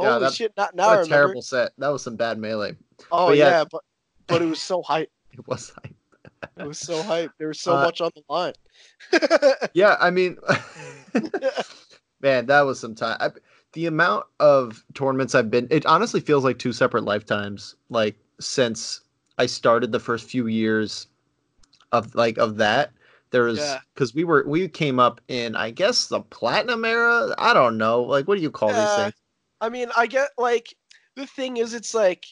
Speaker 2: Yeah,
Speaker 3: Holy
Speaker 2: that-
Speaker 3: shit! Not now.
Speaker 2: What a
Speaker 3: remember.
Speaker 2: terrible set. That was some bad melee.
Speaker 3: Oh
Speaker 2: but yeah.
Speaker 3: yeah. but but it was so hype.
Speaker 2: It was like,
Speaker 3: It was so hype. There was so
Speaker 2: Uh,
Speaker 3: much on the line.
Speaker 2: yeah. I mean, man, that was some time. I, the amount of tournaments I've been, it honestly feels like two separate lifetimes. Like since I started the first few years of like of that. There was
Speaker 3: Yeah.
Speaker 2: because we were we came up in I guess the platinum era. I don't know. Like what do you call these things?
Speaker 3: I mean, I get like the thing is, it's like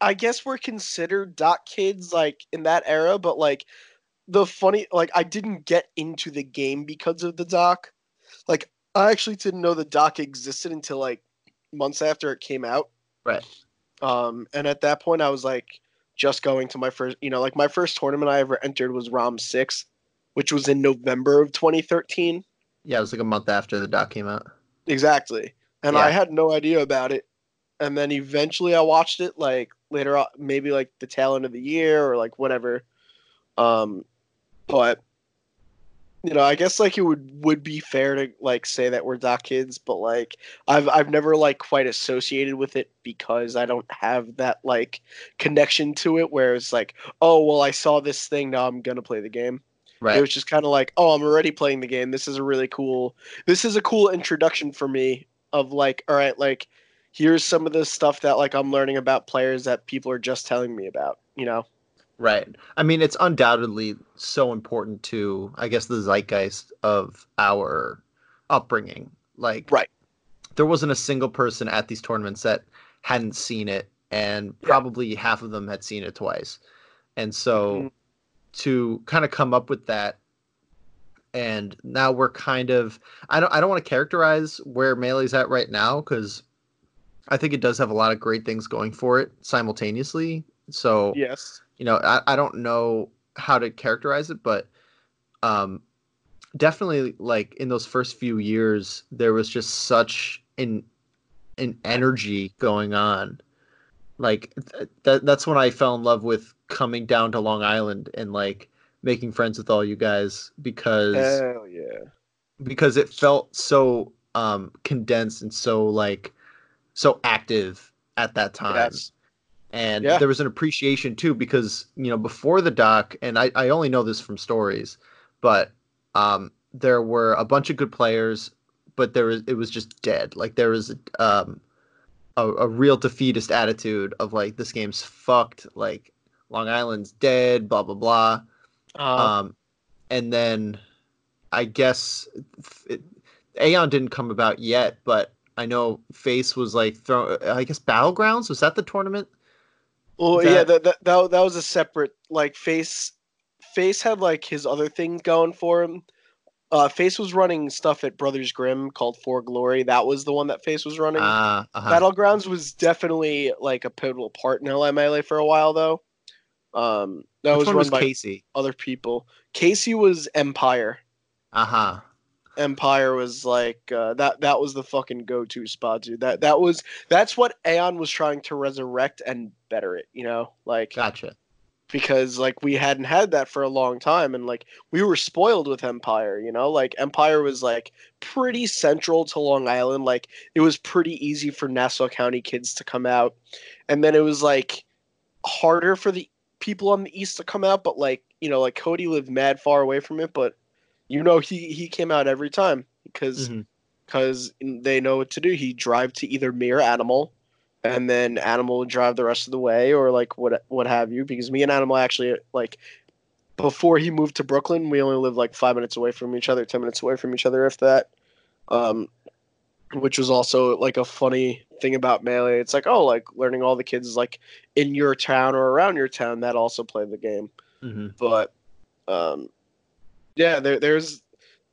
Speaker 3: I guess we're considered dot kids like in that era, but like the funny like I didn't get into the game because of the doc. Like I actually didn't know the doc existed until like months after it came out.
Speaker 2: Right.
Speaker 3: Um, and at that point, I was like just going to my first, you know, like my first tournament I ever entered was ROM six, which was in November of 2013.
Speaker 2: Yeah, it was like a month after the doc came out.
Speaker 3: Exactly. And I had no idea about it. And then eventually I watched it like later on, maybe like the tail end of the year or like whatever. Um, but you know, I guess like it would would be fair to like say that we're doc kids, but like I've I've never like quite associated with it because I don't have that like connection to it where it's like, oh well I saw this thing, now I'm gonna play the game.
Speaker 2: Right.
Speaker 3: It was just kind of like, oh, I'm already playing the game. This is a really cool. This is a cool introduction for me of like, all right, like here's some of the stuff that like I'm learning about players that people are just telling me about. You know?
Speaker 2: Right. I mean, it's undoubtedly so important to, I guess, the zeitgeist of our upbringing. Like,
Speaker 3: Right.
Speaker 2: There wasn't a single person at these tournaments that hadn't seen it, and
Speaker 3: Yeah.
Speaker 2: probably half of them had seen it twice. And so,
Speaker 3: Mhm.
Speaker 2: to kind of come up with that, and now we're kind of, I don't, I don't want to characterize where Melee's at right now because I think it does have a lot of great things going for it simultaneously. So
Speaker 3: Yes.
Speaker 2: You know I, I don't know how to characterize it but um definitely like in those first few years there was just such an an energy going on like th- that that's when I fell in love with coming down to Long Island and like making friends with all you guys because
Speaker 3: Hell yeah.
Speaker 2: because it felt so um condensed and so like so active at that time
Speaker 3: Yes.
Speaker 2: And
Speaker 3: Yeah.
Speaker 2: there was an appreciation too because you know before the doc and I, I only know this from stories but um there were a bunch of good players but there was it was just dead like there was um a, a real defeatist attitude of like this game's fucked like long island's dead blah blah blah
Speaker 3: Uh,
Speaker 2: um, and then I guess it, Aeon didn't come about yet, but I know Face was like throw. I guess Battlegrounds was that the tournament?
Speaker 3: Well,
Speaker 2: that-
Speaker 3: yeah, that, that that that was a separate like face. Face had like his other thing going for him. Uh, Face was running stuff at Brothers Grimm called For Glory. That was the one that Face was running.
Speaker 2: Uh, uh
Speaker 3: Battlegrounds was definitely like a pivotal part in LI Melee for a while though. Um, that
Speaker 2: Which
Speaker 3: was run
Speaker 2: was
Speaker 3: by
Speaker 2: Casey?
Speaker 3: other people. Casey was Empire.
Speaker 2: Uh huh.
Speaker 3: Empire was like uh, that. That was the fucking go-to spot, dude. That that was that's what Aeon was trying to resurrect and better it. You know, like
Speaker 2: Gotcha.
Speaker 3: because like we hadn't had that for a long time, and like we were spoiled with Empire. You know, like Empire was like pretty central to Long Island. Like it was pretty easy for Nassau County kids to come out, and then it was like harder for the people on the east to come out. But like you know, like Cody lived mad far away from it, but you know he he came out every time because because they know what to do. He drive to either me or Animal, and then Animal would drive the rest of the way, or like what what have you. Because me and Animal actually like before he moved to Brooklyn, we only lived like five minutes away from each other, ten minutes away from each other, if that. Um, which was also like a funny thing about melee. It's like oh, like learning all the kids like in your town or around your town that also play the game
Speaker 2: hmm
Speaker 3: but um yeah there there's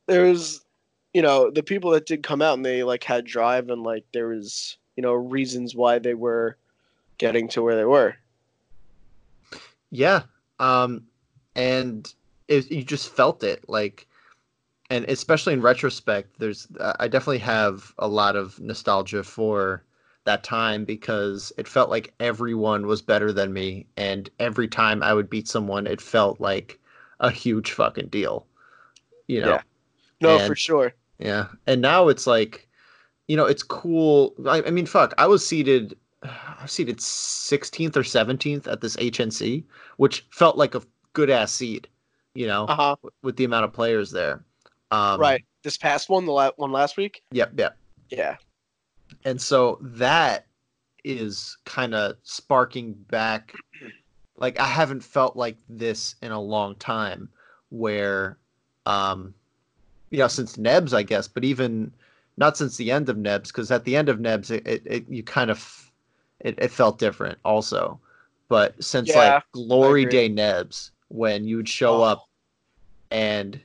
Speaker 3: there's you know the people that did come out and they like had drive and like there was you know reasons why they were getting to where they were
Speaker 2: Yeah. Um, and it, you just felt it like, and especially in retrospect, there's I definitely have a lot of nostalgia for that time because it felt like everyone was better than me, and every time I would beat someone, it felt like a huge fucking deal. You know.
Speaker 3: Yeah. no for sure
Speaker 2: Yeah, and now it's like, you know, it's cool. I, I mean, fuck, I was seated, I was seated 16th or 17th at this HNC, which felt like a good ass seed, you know,
Speaker 3: uh-huh
Speaker 2: with the amount of players there. Um,
Speaker 3: right this past one the la- one last week
Speaker 2: Yep, yep.
Speaker 3: yeah
Speaker 2: And so that is kind of sparking back. Like I haven't felt like this in a long time, where, um, you know, since Nebs, I guess, but even not since the end of Nebs, because at the end of Nebs, it, it, it you kind of it, it felt different also. But since
Speaker 3: Yeah,
Speaker 2: like Glory. Day Nebs, when you would show
Speaker 3: Oh.
Speaker 2: up and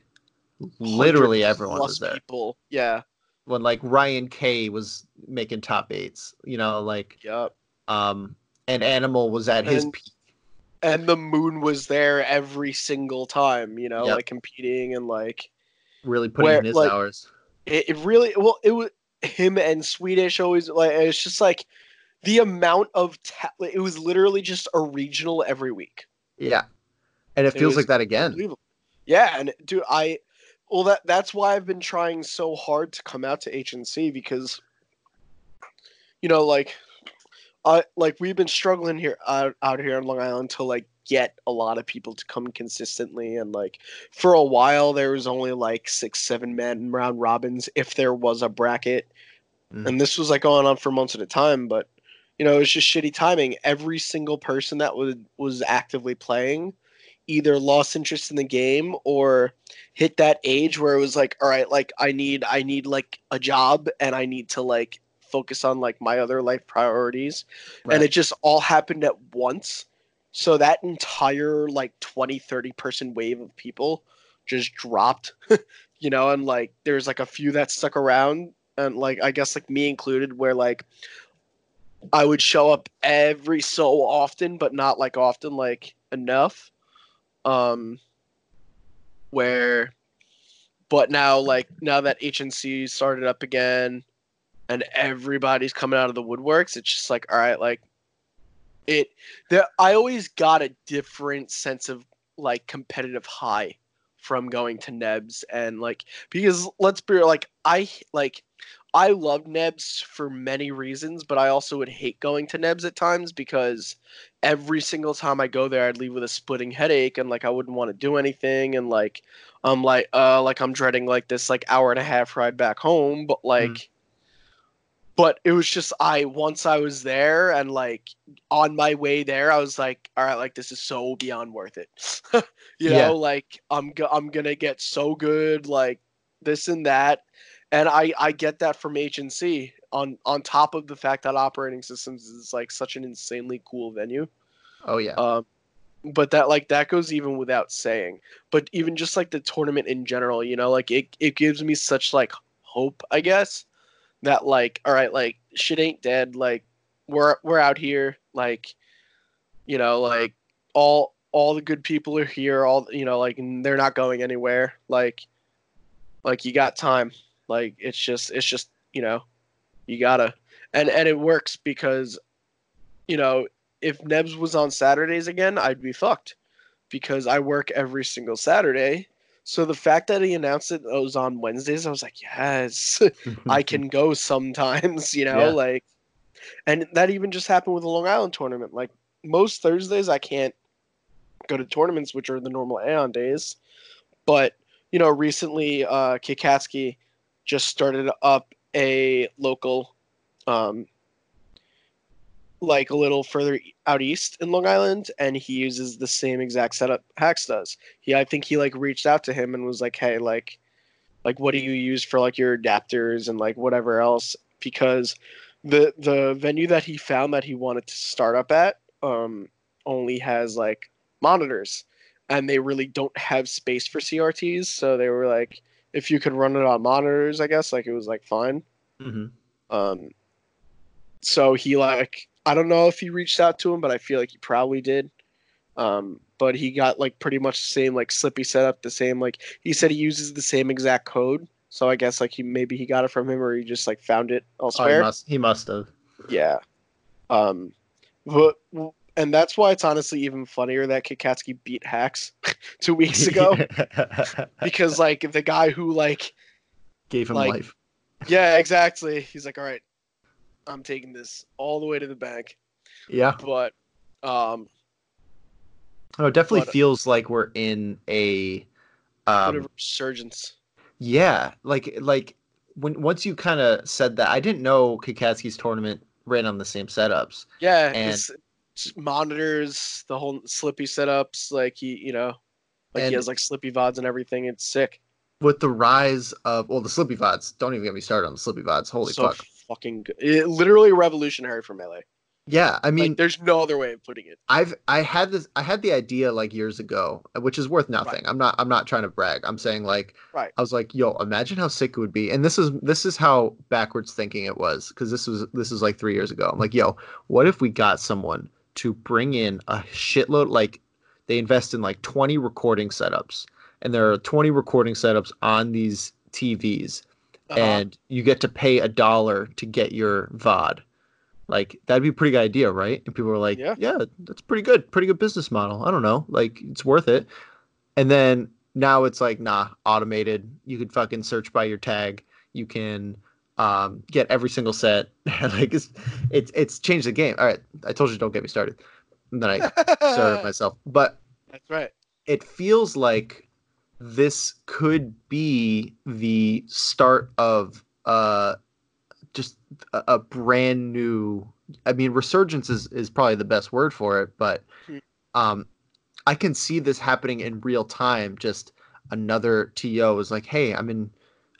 Speaker 2: literally everyone was there
Speaker 3: people yeah
Speaker 2: when like Ryan K was making top eights, you know, like
Speaker 3: yep
Speaker 2: um and Animal was at his
Speaker 3: And-
Speaker 2: peak.
Speaker 3: And the moon was there every single time you know
Speaker 2: Yep.
Speaker 3: like competing and like
Speaker 2: really putting
Speaker 3: where,
Speaker 2: in his
Speaker 3: like,
Speaker 2: hours.
Speaker 3: it, it really well it was him and swedish always like it's just like the amount of ta- it was literally just a regional every week
Speaker 2: Yeah. And it
Speaker 3: It
Speaker 2: feels like that again.
Speaker 3: Yeah and dude i well that that's why i've been trying so hard to come out to hnc because you know like I like we've been struggling here out, out here on long island to like get a lot of people to come consistently and like for a while there was only like six seven men round robins if there was a bracket
Speaker 2: Mhm.
Speaker 3: and this was like going on for months at a time but you know it was just shitty timing every single person that was was actively playing either lost interest in the game or hit that age where it was like all right like i need i need like a job and i need to like focus on like my other life priorities
Speaker 2: Right.
Speaker 3: and it just all happened at once so that entire like 20 30 person wave of people just dropped you know and like there's like a few that stuck around and like i guess like me included where like i would show up every so often but not like often like enough um where but now like now that hnc started up again and everybody's coming out of the woodworks it's just like all right like it there I always got a different sense of like competitive high from going to Nebs and like because let's be real, like I like I love Nebs for many reasons, but I also would hate going to Nebs at times because every single time I go there, I'd leave with a splitting headache and like I wouldn't want to do anything and like I'm like uh like I'm dreading like this like hour and a half ride back home, but like. Mm. But it was just I once I was there and like on my way there, I was like, all right, like this is so beyond worth it. you yeah. know, like I'm go- I'm gonna get so good, like this and that and I I get that from HNC on on top of the fact that operating systems is like such an insanely cool venue.
Speaker 2: Oh yeah.
Speaker 3: Um, but that like that goes even without saying. But even just like the tournament in general, you know, like it it gives me such like hope, I guess, that like all right, like shit ain't dead. Like we're we're out here, like you know, like all all the good people are here. All you know, like they're not going anywhere. Like like you got time. Like it's just it's just you know you gotta and and it works because you know if Nebs was on Saturdays again, I'd be fucked because I work every single Saturday. So the fact that he announced it was on Wednesdays, I was like, yes, I can go sometimes, you know, yeah. like, and that even just happened with the Long Island tournament. Like most Thursdays, I can't go to tournaments, which are the normal Aeon days, but you know, recently, uh, Kikatsky just started up a local um, like a little further out east in Long Island, and he uses the same exact setup Hax does. He, I think he like reached out to him and was like, "Hey, like, like what do you use for like your adapters and like whatever else?" Because the the venue that he found that he wanted to start up at um, only has like monitors, and they really don't have space for CRTs. So they were like, if you could run it on monitors, I guess like it was like fine.
Speaker 2: Mm-hmm.
Speaker 3: Um, so he like I don't know if he reached out to him, but I feel like he probably did. Um, but he got like pretty much the same like Slippi setup, the same like he said he uses the same exact code. So I guess like he maybe he got it from him or he just like found it elsewhere. Oh,
Speaker 2: he must he must have.
Speaker 3: Yeah. Um, but and that's why it's honestly even funnier that Kikatsky beat Hax two weeks ago because like the guy who like
Speaker 2: gave him
Speaker 3: like,
Speaker 2: life.
Speaker 3: Yeah, exactly. He's like, all right, I'm taking this all the way to the bank.
Speaker 2: Yeah,
Speaker 3: but um,
Speaker 2: oh, it definitely but, feels like we're in a um
Speaker 3: resurgence.
Speaker 2: Yeah, like like when once you kind of said that, I didn't know Kikatsky's tournament ran on the same setups.
Speaker 3: Yeah, and monitors, the whole Slippi setups. Like he, you know, like he has like Slippi vods and everything. It's sick.
Speaker 2: With the rise of well, the Slippi vods. Don't even get me started on the Slippi vods. Holy so fuck!
Speaker 3: Fucking good. It, literally revolutionary for melee.
Speaker 2: Yeah, I mean,
Speaker 3: like, there's no other way of putting it.
Speaker 2: I've I had this I had the idea like years ago, which is worth nothing. Right. I'm not I'm not trying to brag. I'm saying like
Speaker 3: right.
Speaker 2: I was like, yo, imagine how sick it would be. And this is this is how backwards thinking it was because this was this was like three years ago. I'm like, yo, what if we got someone to bring in a shitload like they invest in like 20 recording setups and there are 20 recording setups on these TVs uh-huh. and you get to pay a dollar to get your VOD. Like that'd be a pretty good idea, right? And people are like, yeah. yeah, that's pretty good. Pretty good business model. I don't know. Like it's worth it. And then now it's like, nah, automated. You could fucking search by your tag. You can um, get every single set. like it's, it's it's changed the game. All right, I told you don't get me started. And then I started myself. But
Speaker 3: that's right.
Speaker 2: It feels like this could be the start of uh just a, a brand new I mean resurgence is, is probably the best word for it, but hmm. um I can see this happening in real time. Just another TO is like, hey, I'm in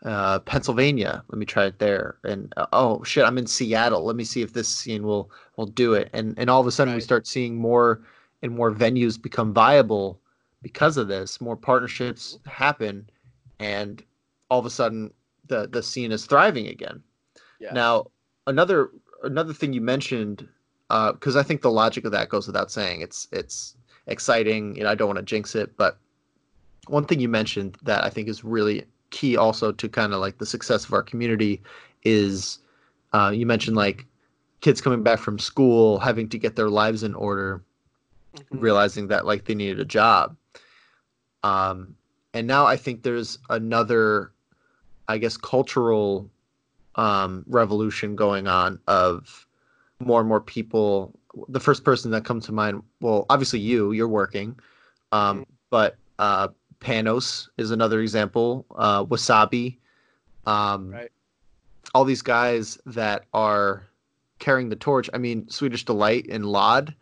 Speaker 2: uh, Pennsylvania. Let me try it there. And uh, oh shit, I'm in Seattle. Let me see if this scene will will do it. And and all of a sudden right. we start seeing more and more venues become viable because of this. More partnerships happen, and all of a sudden the the scene is thriving again. Yeah. Now another another thing you mentioned because uh, I think the logic of that goes without saying. It's it's exciting. You know, I don't want to jinx it, but one thing you mentioned that I think is really key also to kind of like the success of our community is uh, you mentioned like kids coming back from school having to get their lives in order
Speaker 3: Mhm.
Speaker 2: realizing that like they needed a job um and now i think there's another i guess cultural um revolution going on of more and more people the first person that comes to mind well obviously you you're working um
Speaker 3: Mhm.
Speaker 2: but uh panos is another example uh wasabi um
Speaker 3: Right.
Speaker 2: all these guys that are carrying the torch i mean swedish delight and lod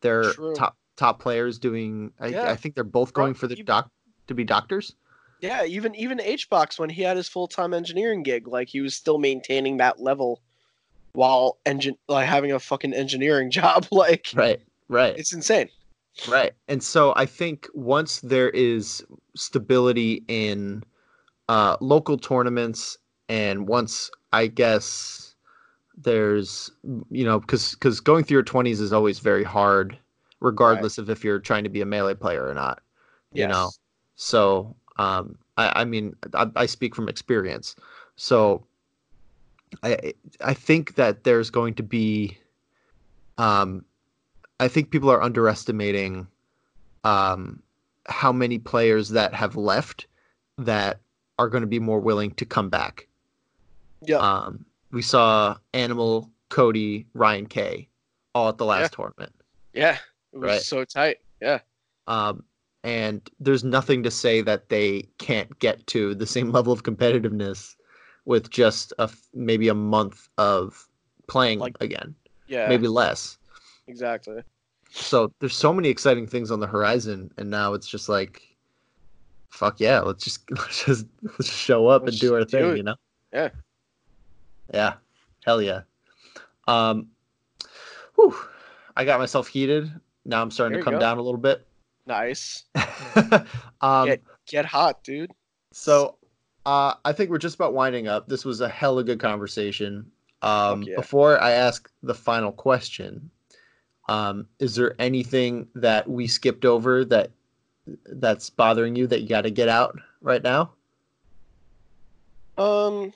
Speaker 2: they're
Speaker 3: True.
Speaker 2: top top players doing I,
Speaker 3: Yeah.
Speaker 2: I think they're both going for the doc to be doctors
Speaker 3: Yeah, even even HBox when he had his full time engineering gig, like he was still maintaining that level while engine like having a fucking engineering job. Like
Speaker 2: right right
Speaker 3: it's insane.
Speaker 2: Right. And so I think once there is stability in uh, local tournaments, and once I guess there's, you know, because because going through your 20s is always very hard, regardless of if you're trying to be a melee player or not. You know, so um, I, I mean, I, I speak from experience. So I I think that there's going to be, um, I think people are underestimating, um, how many players that have left that are going to be more willing to come back.
Speaker 3: Yeah.
Speaker 2: Um, we saw Animal, Cody, Ryan K, all at the last tournament.
Speaker 3: yeah. It was
Speaker 2: Right.
Speaker 3: so tight. Yeah.
Speaker 2: Um, and there's nothing to say that they can't get to the same level of competitiveness with just a maybe a month of playing
Speaker 3: Like-
Speaker 2: again,
Speaker 3: Yeah.
Speaker 2: maybe less.
Speaker 3: exactly.
Speaker 2: So there's so many exciting things on the horizon, and now it's just like, fuck yeah, let's just let's just let's just show up
Speaker 3: Let's
Speaker 2: and do our
Speaker 3: do
Speaker 2: thing,
Speaker 3: it.
Speaker 2: you know?
Speaker 3: Yeah.
Speaker 2: Yeah, hell yeah. Um, whew, I got myself heated. Now I'm starting
Speaker 3: There
Speaker 2: to come down a little bit.
Speaker 3: Nice.
Speaker 2: um,
Speaker 3: Get get hot, dude.
Speaker 2: So uh, I think we're just about winding up. This was a hella good conversation. Um,
Speaker 3: yeah.
Speaker 2: Before I ask the final question, um, is there anything that we skipped over that that's bothering you that you got to get out right now?
Speaker 3: Um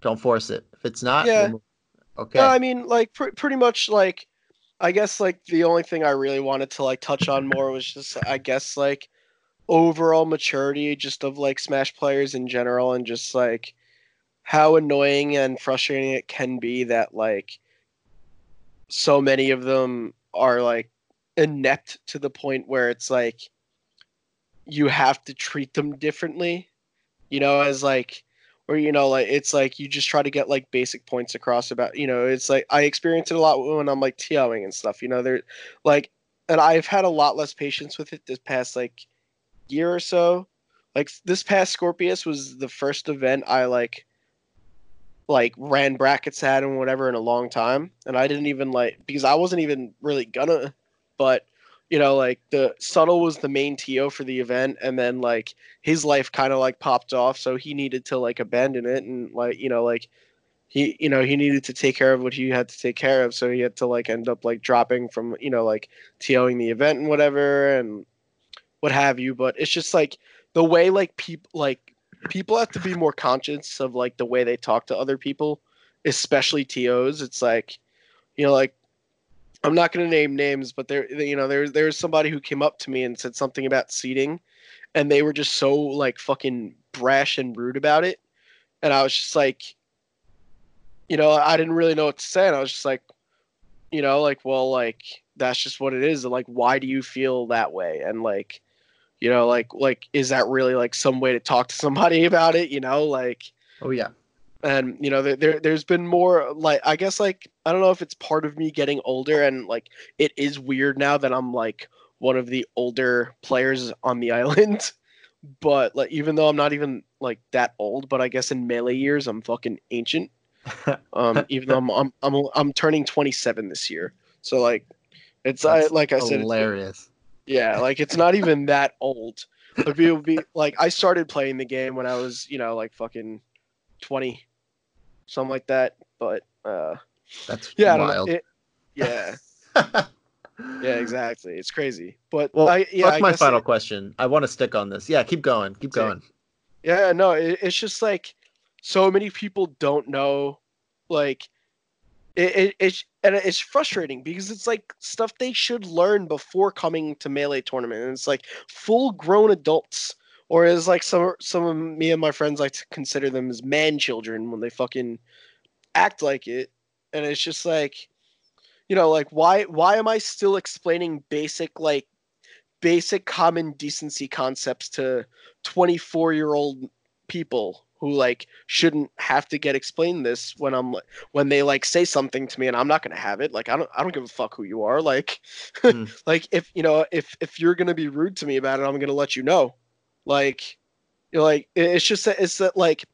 Speaker 2: Don't force it. If it's not,
Speaker 3: Yeah.
Speaker 2: we'll okay.
Speaker 3: No, I mean, like pr- pretty much like I guess like the only thing I really wanted to like touch on more was just I guess like overall maturity just of like Smash players in general and just like how annoying and frustrating it can be that like so many of them are like inept to the point where it's like you have to treat them differently you know as like or you know like it's like you just try to get like basic points across about you know it's like i experience it a lot when i'm like TOing and stuff you know there like and i've had a lot less patience with it this past like year or so. Like this past scorpius was the first event i like like ran brackets at and whatever in a long time and i didn't even like because i wasn't even really gonna but you know like the subtle was the main to for the event and then like his life kind of like popped off so he needed to like abandon it and like you know like he you know he needed to take care of what he had to take care of so he had to like end up like dropping from you know like TOing the event and whatever and what have you but it's just like the way like people like people have to be more conscious of like the way they talk to other people especially TOs it's like you know like I'm not going to name names, but there, you know, there, there's somebody who came up to me and said something about seating, and they were just so like fucking brash and rude about it, and I was just like, you know, I didn't really know what to say, and I was just like, you know, like, well, like that's just what it is. and Like, why do you feel that way? And like, you know, like, like is that really like some way to talk to somebody about it? You know, like
Speaker 2: oh yeah.
Speaker 3: And you know there, there there's been more like i guess like i don't know if it's part of me getting older and like it is weird now that i'm like one of the older players on the island but like even though i'm not even like that old but i guess in melee years i'm fucking ancient um even though i'm i'm i'm, I'm turning 27 this year so like it's I, like i said it's,
Speaker 2: hilarious.
Speaker 3: yeah, like it's not even that old. People be like, I started playing the game when I was, you know, like fucking twenty, something like that. But uh,
Speaker 2: That's
Speaker 3: yeah, I don't know.
Speaker 2: wild.
Speaker 3: It, yeah, yeah, exactly. It's crazy. But
Speaker 2: well,
Speaker 3: I, yeah,
Speaker 2: fuck
Speaker 3: I
Speaker 2: my final
Speaker 3: it-
Speaker 2: question. I want to stick on this. Yeah, keep going. Keep going.
Speaker 3: Yeah, no, it, it's just like so many people don't know, like It, it it's and it's frustrating because it's like stuff they should learn before coming to melee tournament, and it's like full grown adults, or as like some some of me and my friends like to consider them as man children when they fucking act like it, and it's just like, you know, like why why am I still explaining basic like basic common decency concepts to 24 year old people who like shouldn't have to get explained this when I'm when they like say something to me and I'm not gonna have it. Like I don't I don't give a fuck who you are. Like
Speaker 2: Mm.
Speaker 3: like if you know if if you're gonna be rude to me about it, I'm gonna let you know. Like like it's just that it's that like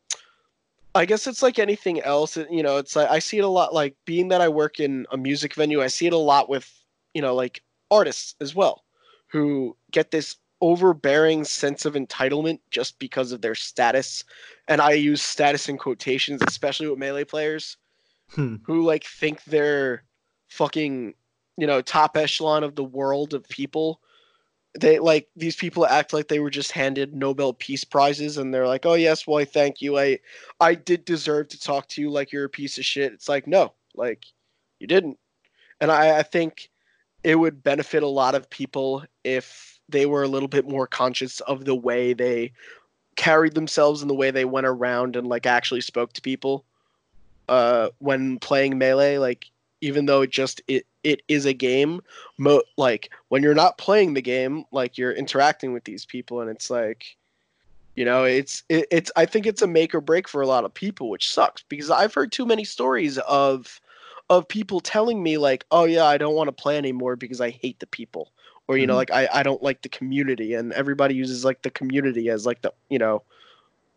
Speaker 3: I guess it's like anything else. You know, it's like I see it a lot. Like being that I work in a music venue, I see it a lot with you know like artists as well, who get this overbearing sense of entitlement just because of their status, and I use status in quotations, especially with melee players
Speaker 2: Hmm.
Speaker 3: who like think they're fucking you know top echelon of the world of people they like these people act like they were just handed nobel peace prizes and they're like oh yes well i thank you. I i did deserve to talk to you like you're a piece of shit. It's like no like you didn't. And i i think it would benefit a lot of people if they were a little bit more conscious of the way they carried themselves and the way they went around and like actually spoke to people uh when playing melee like even though it just it it is a game mo- like when you're not playing the game like you're interacting with these people and it's like you know it's it, it's i think it's a make or break for a lot of people which sucks because i've heard too many stories of of people telling me like oh yeah i don't want to play anymore because i hate the people or you know
Speaker 2: Mhm.
Speaker 3: like I, I don't like the community and everybody uses like the community as like the you know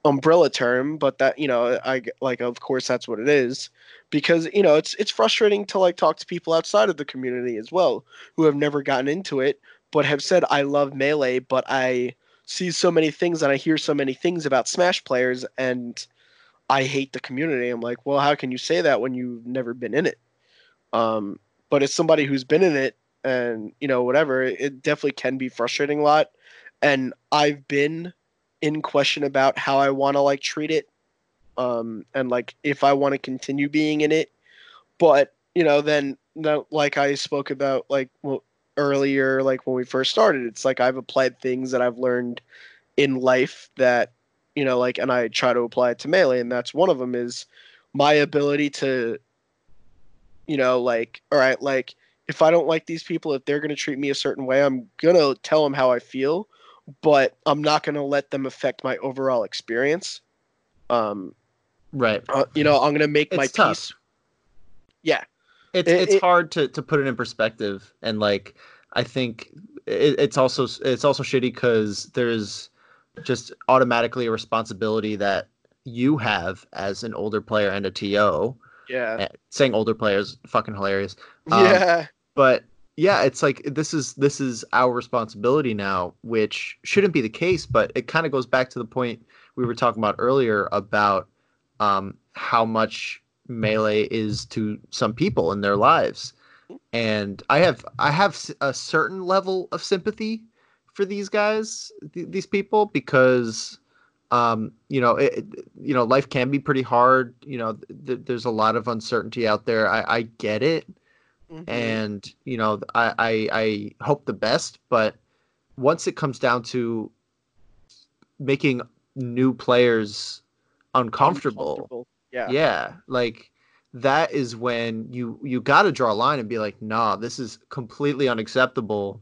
Speaker 3: umbrella term but that you know I like of course that's what it is. Because you know it's it's frustrating to like talk to people outside of the community as well who have never gotten into it but have said i love melee but i see so many things and i hear so many things about smash players and i hate the community. I'm like well how can you say that when you've never been in it? Um but as somebody who's been in it and you know whatever it definitely can be frustrating a lot. And i've been in question about how i want to like treat it um and like if i want to continue being in it. But you know then like i spoke about like well, earlier like when we first started it's like i've applied things that i've learned in life that you know like and i try to apply it to melee and that's one of them is my ability to you know like all right like if i don't like these people if they're going to treat me a certain way i'm going to tell them how i feel but i'm not going to let them affect my overall experience um
Speaker 2: Right.
Speaker 3: uh, you know i'm going to make my
Speaker 2: tough.
Speaker 3: peace yeah
Speaker 2: It's
Speaker 3: It-
Speaker 2: it's
Speaker 3: it-
Speaker 2: hard to, to put it in perspective, and like I think it, it's also it's also shitty because there's just automatically a responsibility that you have as an older player and a TO.
Speaker 3: yeah
Speaker 2: Eh, Saying older players, fucking hilarious. Um,
Speaker 3: yeah
Speaker 2: but yeah it's like this is this is our responsibility now which shouldn't be the case but it kind of goes back to the point we were talking about earlier about um, how much melee is to some people in their lives. And i have i have a certain level of sympathy for these guys th- these people because um you know it, you know life can be pretty hard you know th- there's a lot of uncertainty out there. I i get it
Speaker 3: Mhm.
Speaker 2: and you know I, I i hope the best but once it comes down to making new players uncomfortable,
Speaker 3: Uncomfortable. yeah
Speaker 2: yeah like that is when you you got to draw a line and be like nah this is completely unacceptable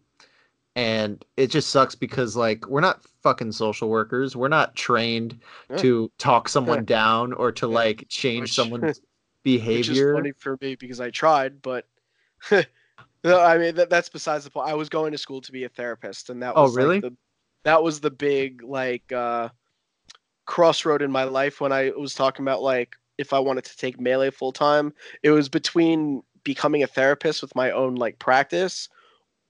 Speaker 2: and it just sucks because like we're not fucking social workers we're not trained
Speaker 3: Yeah.
Speaker 2: to talk someone down or to
Speaker 3: Yeah.
Speaker 2: like change
Speaker 3: Which-
Speaker 2: someone's
Speaker 3: which is
Speaker 2: behavior
Speaker 3: funny for me because I tried, but no, I mean that, that's besides the point. I was going to school to be a therapist, and that
Speaker 2: Oh,
Speaker 3: was like,
Speaker 2: really?
Speaker 3: the, that was the big like uh, crossroad in my life when I was talking about like if I wanted to take melee full time. It was between becoming a therapist with my own like practice,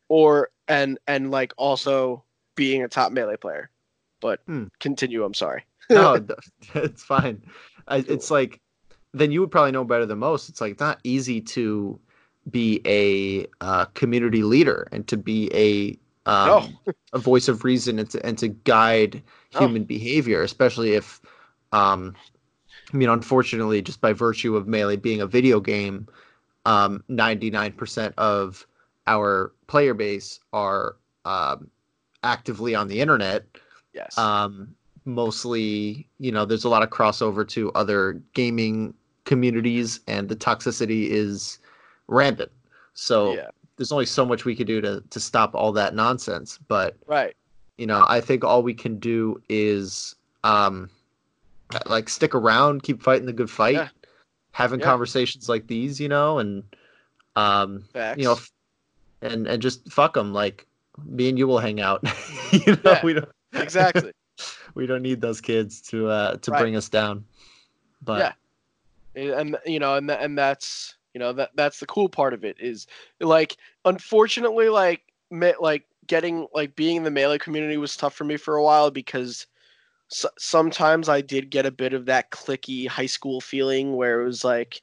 Speaker 3: or and and like also being a top melee player. But
Speaker 2: Hmm.
Speaker 3: continue. I'm sorry.
Speaker 2: no, it's fine. I, it's like then you would probably know better than most. It's like not easy to be a uh, community leader and to be a um, a voice of reason and to and to guide
Speaker 3: No.
Speaker 2: human behavior, especially if um, I mean, unfortunately, just by virtue of melee being a video game, um, 99% of our player base are um, actively on the internet.
Speaker 3: Yes.
Speaker 2: Um, mostly, you know, there's a lot of crossover to other gaming communities, and the toxicity is rampant. So
Speaker 3: yeah.
Speaker 2: there's only so much we could do to to stop all that nonsense. But
Speaker 3: Right.
Speaker 2: you know, I think all we can do is um, like stick around, keep fighting the good fight,
Speaker 3: Yeah.
Speaker 2: having
Speaker 3: Yeah.
Speaker 2: conversations like these, you know, and um,
Speaker 3: Facts.
Speaker 2: you know, and and just fuck them. Like me and you will hang out. you know,
Speaker 3: Yeah.
Speaker 2: we don't
Speaker 3: exactly.
Speaker 2: we don't need those kids to uh to
Speaker 3: Right.
Speaker 2: bring us down. But
Speaker 3: Yeah. and you know and and that's you know that that's the cool part of it is like unfortunately like me, like getting like being in the melee community was tough for me for a while because s- sometimes I did get a bit of that clicky high school feeling where it was like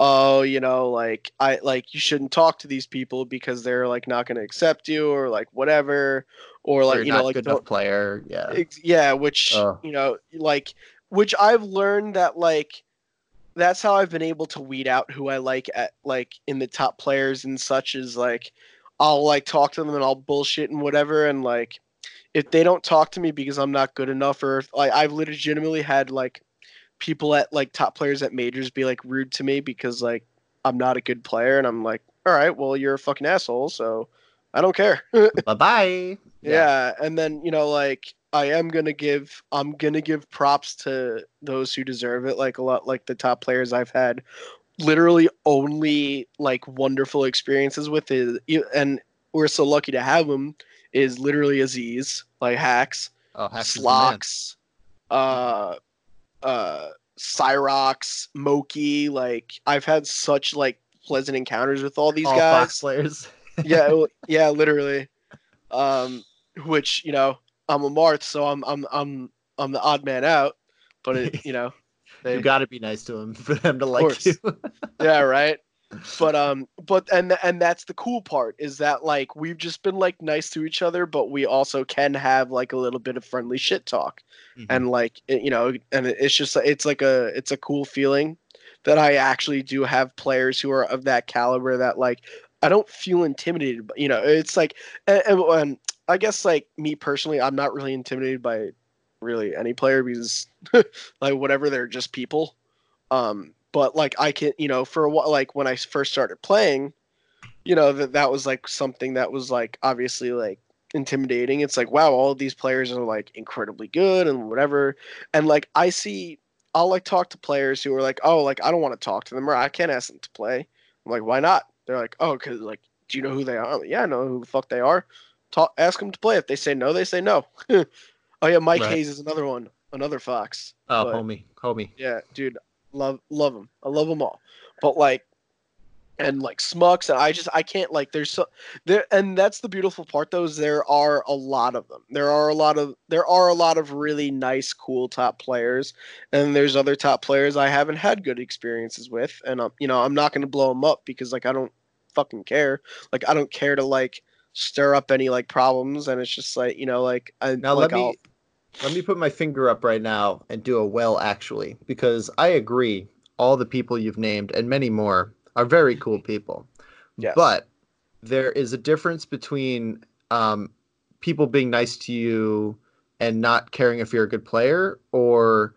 Speaker 3: oh you know like I like you shouldn't talk to these people because they're like not going to accept you or like whatever or like
Speaker 2: you're
Speaker 3: you
Speaker 2: not
Speaker 3: know like
Speaker 2: good enough player. Yeah.
Speaker 3: Yeah, which
Speaker 2: Ugh.
Speaker 3: you know, like which I've learned that like that's how I've been able to weed out who I like at like in the top players and such is like I'll like talk to them and I'll bullshit and whatever and like if they don't talk to me because I'm not good enough or if, like I've legitimately had like people at like top players at majors be like rude to me because like I'm not a good player and I'm like all right well you're a fucking asshole so I don't care
Speaker 2: bye bye.
Speaker 3: yeah. and then you know like i am gonna give i'm gonna give props to those who deserve it like a lot like the top players i've had literally only like wonderful experiences with it and we're so lucky to have them is literally aziz like Hax
Speaker 2: Oh, is man.
Speaker 3: Slox uh uh Cyrus Moky like i've had such like pleasant encounters with all these
Speaker 2: All
Speaker 3: guys
Speaker 2: Fox players.
Speaker 3: yeah, yeah, literally. Um, which you know, I'm a Marth, so I'm I'm I'm I'm the odd man out. But it, you know, they,
Speaker 2: you got to be nice to him for them to like you.
Speaker 3: yeah, right. But um, but and and that's the cool part is that like we've just been like nice to each other, but we also can have like a little bit of friendly shit talk,
Speaker 2: Mhm.
Speaker 3: and like it, you know, and it's just it's like a it's a cool feeling that I actually do have players who are of that caliber that like I don't feel intimidated. But you know, it's like and, and, and I guess like me personally, I'm not really intimidated by really any player because like whatever they're just people. Um, but like I can, you know, for a while, like when I first started playing, you know, that that was like something that was like obviously like intimidating. It's like wow, all of these players are like incredibly good and whatever, and like I see. I'll like talk to players who are like, oh, like I don't want to talk to them or I can't ask them to play. I'm like, why not? They're like, oh, because like, do you know who they are? Like, yeah, I know who the fuck they are. Talk, ask them to play. If they say no, they say no. oh yeah, Mike
Speaker 2: Right.
Speaker 3: Hayes is another one, another Fox.
Speaker 2: Oh,
Speaker 3: But-
Speaker 2: homie, homie.
Speaker 3: Yeah, dude, love love them. I love them all. But like, and like Smucks, and I just I can't like. There's so there, and that's the beautiful part though. Is there are a lot of them. There are a lot of there are a lot of really nice, cool top players, and there's other top players I haven't had good experiences with, and I'm you know I'm not gonna blow them up because like I don't fucking care. Like I don't care to like stir up any like problems, and it's just like you know like I
Speaker 2: Now
Speaker 3: like
Speaker 2: let me
Speaker 3: I'll-
Speaker 2: let me put my finger up right now and do a well actually because I agree all the people you've named and many more are very cool people.
Speaker 3: Yes.
Speaker 2: But there is a difference between um, people being nice to you and not caring if you're a good player or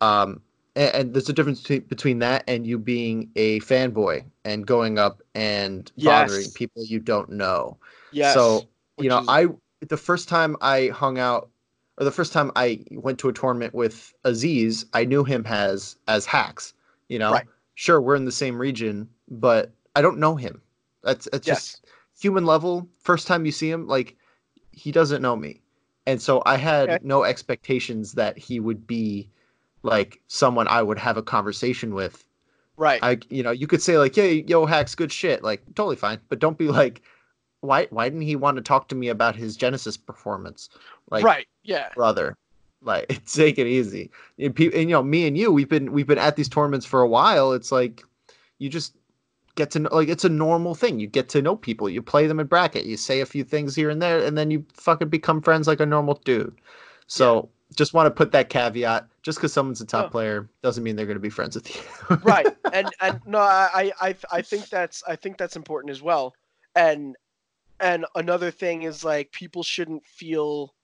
Speaker 2: um, and, and there's a difference between, between that and you being a fanboy and going up and bothering people you don't know.
Speaker 3: Yes,
Speaker 2: So you know,
Speaker 3: is-
Speaker 2: I the first time I hung out, or the first time I went to a tournament with Aziz, I knew him as as Hax. You know,
Speaker 3: Right.
Speaker 2: sure we're in the same region, but I don't know him. That's it's
Speaker 3: Yes.
Speaker 2: just human level. First time you see him, like he doesn't know me, and so I had
Speaker 3: Okay.
Speaker 2: no expectations that he would be like someone I would have a conversation with
Speaker 3: right.
Speaker 2: I you know you could say like hey yo Hax good shit like totally fine but don't be like why why didn't he want to talk to me about his Genesis performance like
Speaker 3: right. Yeah.
Speaker 2: brother like take it easy and, and you know me and you we've been we've been at these tournaments for a while it's like you just get to know like it's a normal thing you get to know people you play them in bracket you say a few things here and there and then you fucking become friends like a normal dude so just want to put that caveat. Just because someone's a top
Speaker 3: Oh.
Speaker 2: player doesn't mean they're going to be friends with you.
Speaker 3: right and and no I, I i think that's i think that's important as well and and another thing is like people shouldn't feel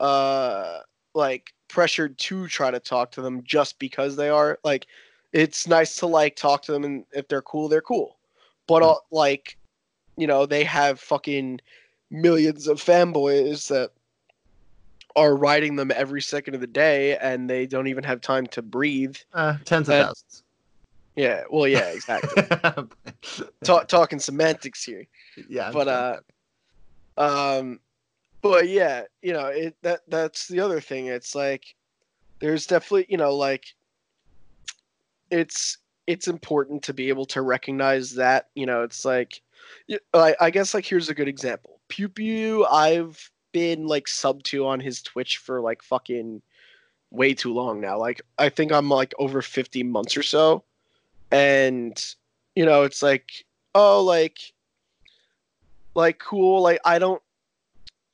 Speaker 3: uh like pressured to try to talk to them just because they are like it's nice to like talk to them and if they're cool they're cool but
Speaker 2: Mm.
Speaker 3: like you know they have fucking millions of fanboys that are riding them every second of the day and they don't even have time to breathe
Speaker 2: uh, tens of
Speaker 3: Uh,
Speaker 2: thousands.
Speaker 3: Yeah well yeah exactly. Ta- talking semantics here.
Speaker 2: Yeah,
Speaker 3: but uh um but yeah you know it that that's the other thing. It's like there's definitely you know like it's it's important to be able to recognize that you know it's like I guess like here's a good example. Pew pew i've been like sub to on his twitch for like fucking way too long now. Like i think i'm like over 50 months or so and you know it's like oh like like cool. Like i don't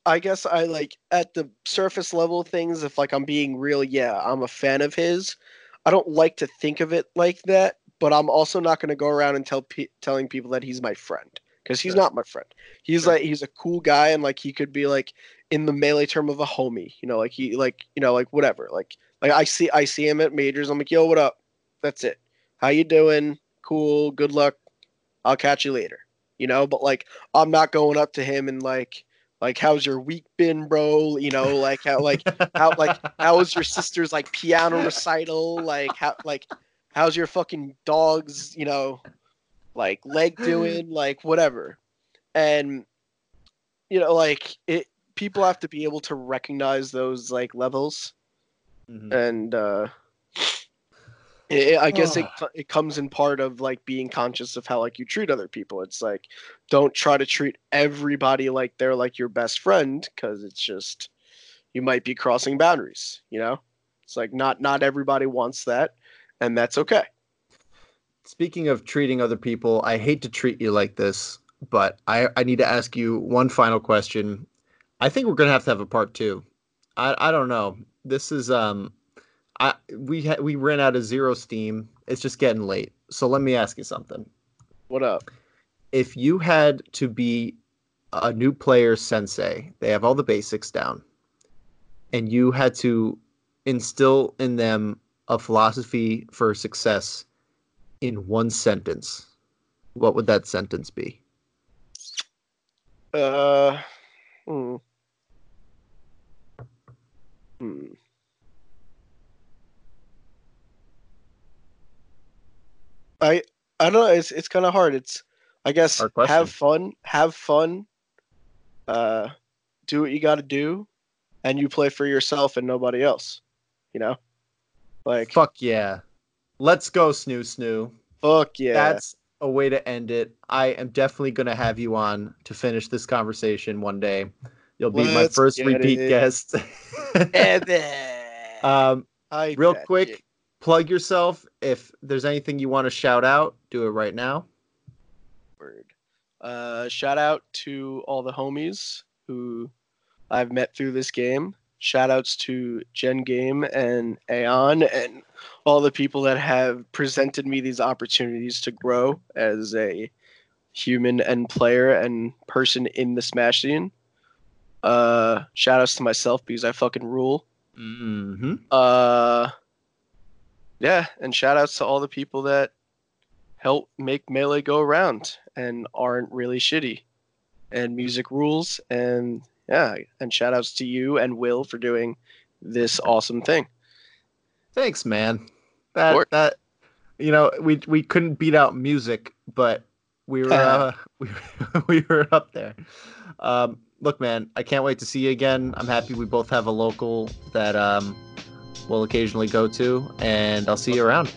Speaker 3: i guess i like at the surface level things if like i'm being real yeah i'm a fan of his. I don't like to think of it like that but i'm also not going to go around and tell pe- telling people that he's my friend because he's
Speaker 2: Sure.
Speaker 3: not my friend. He's
Speaker 2: Sure.
Speaker 3: like he's a cool guy and like he could be like in the melee term of a homie you know like he like you know like whatever. Like like i see i see him at majors. I'm like yo what up? That's it how you doing? Cool. Good luck. I'll catch you later. You know but like i'm not going up to him and like like how's your week been bro? You know like how like how like how was your sister's like piano recital? Like how like how's your fucking dog's you know like leg doing? Like whatever. And you know like it people have to be able to recognize those like levels.
Speaker 2: Mhm.
Speaker 3: and uh it, I guess it it comes in part of like being conscious of how like you treat other people. It's like don't try to treat everybody like they're like your best friend because it's just you might be crossing boundaries. You know, it's like not not everybody wants that, and that's okay.
Speaker 2: Speaking of treating other people, I hate to treat you like this, but I, I need to ask you one final question. I think we're gonna have to have a part two. I, I don't know. This is um, I we ha- we ran out of zero steam. It's just getting late. So let me ask you something.
Speaker 3: What up?
Speaker 2: If you had to be a new player sensei, they have all the basics down, and you had to instill in them a philosophy for success in one sentence, what would that sentence be?
Speaker 3: Uh, hmm. Hmm. I I don't know. It's it's kind of hard. It's I guess have fun, have fun. Uh, do what you got to do, and you play for yourself and nobody else. You know, like
Speaker 2: Fuck yeah. Let's go, Snoo Snoo.
Speaker 3: fuck yeah.
Speaker 2: That's a way to end it. I am definitely going to have you on to finish this conversation one day. You'll be my
Speaker 3: Let's
Speaker 2: first
Speaker 3: get
Speaker 2: repeat
Speaker 3: it.
Speaker 2: guest. um,
Speaker 3: I
Speaker 2: real quick,
Speaker 3: you.
Speaker 2: Plug yourself. If there's anything you want to shout out, do it right now.
Speaker 3: Word. Uh, shout out to all the homies who I've met through this game. Shout outs to Gen Game and Aeon and all the people that have presented me these opportunities to grow as a human and player and person in the Smash scene. Uh, shout outs to myself because I fucking rule.
Speaker 2: Mm-hmm.
Speaker 3: Uh, yeah, and shout outs to all the people that help make Melee go around and aren't really shitty. And music rules, and yeah, and shout outs to you and Will for doing this awesome thing.
Speaker 2: Thanks, man. That that you know, we we couldn't beat out music, but we were uh, we we were up there. Um, look, man, I can't wait to see you again. I'm happy we both have a local that um we'll occasionally go to, and I'll see you around.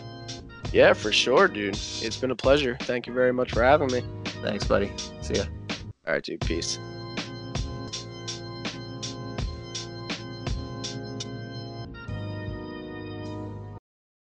Speaker 3: Yeah, for sure, dude. It's been a pleasure. Thank you very much for having me.
Speaker 2: Thanks, buddy. See ya.
Speaker 3: All right, dude. Peace.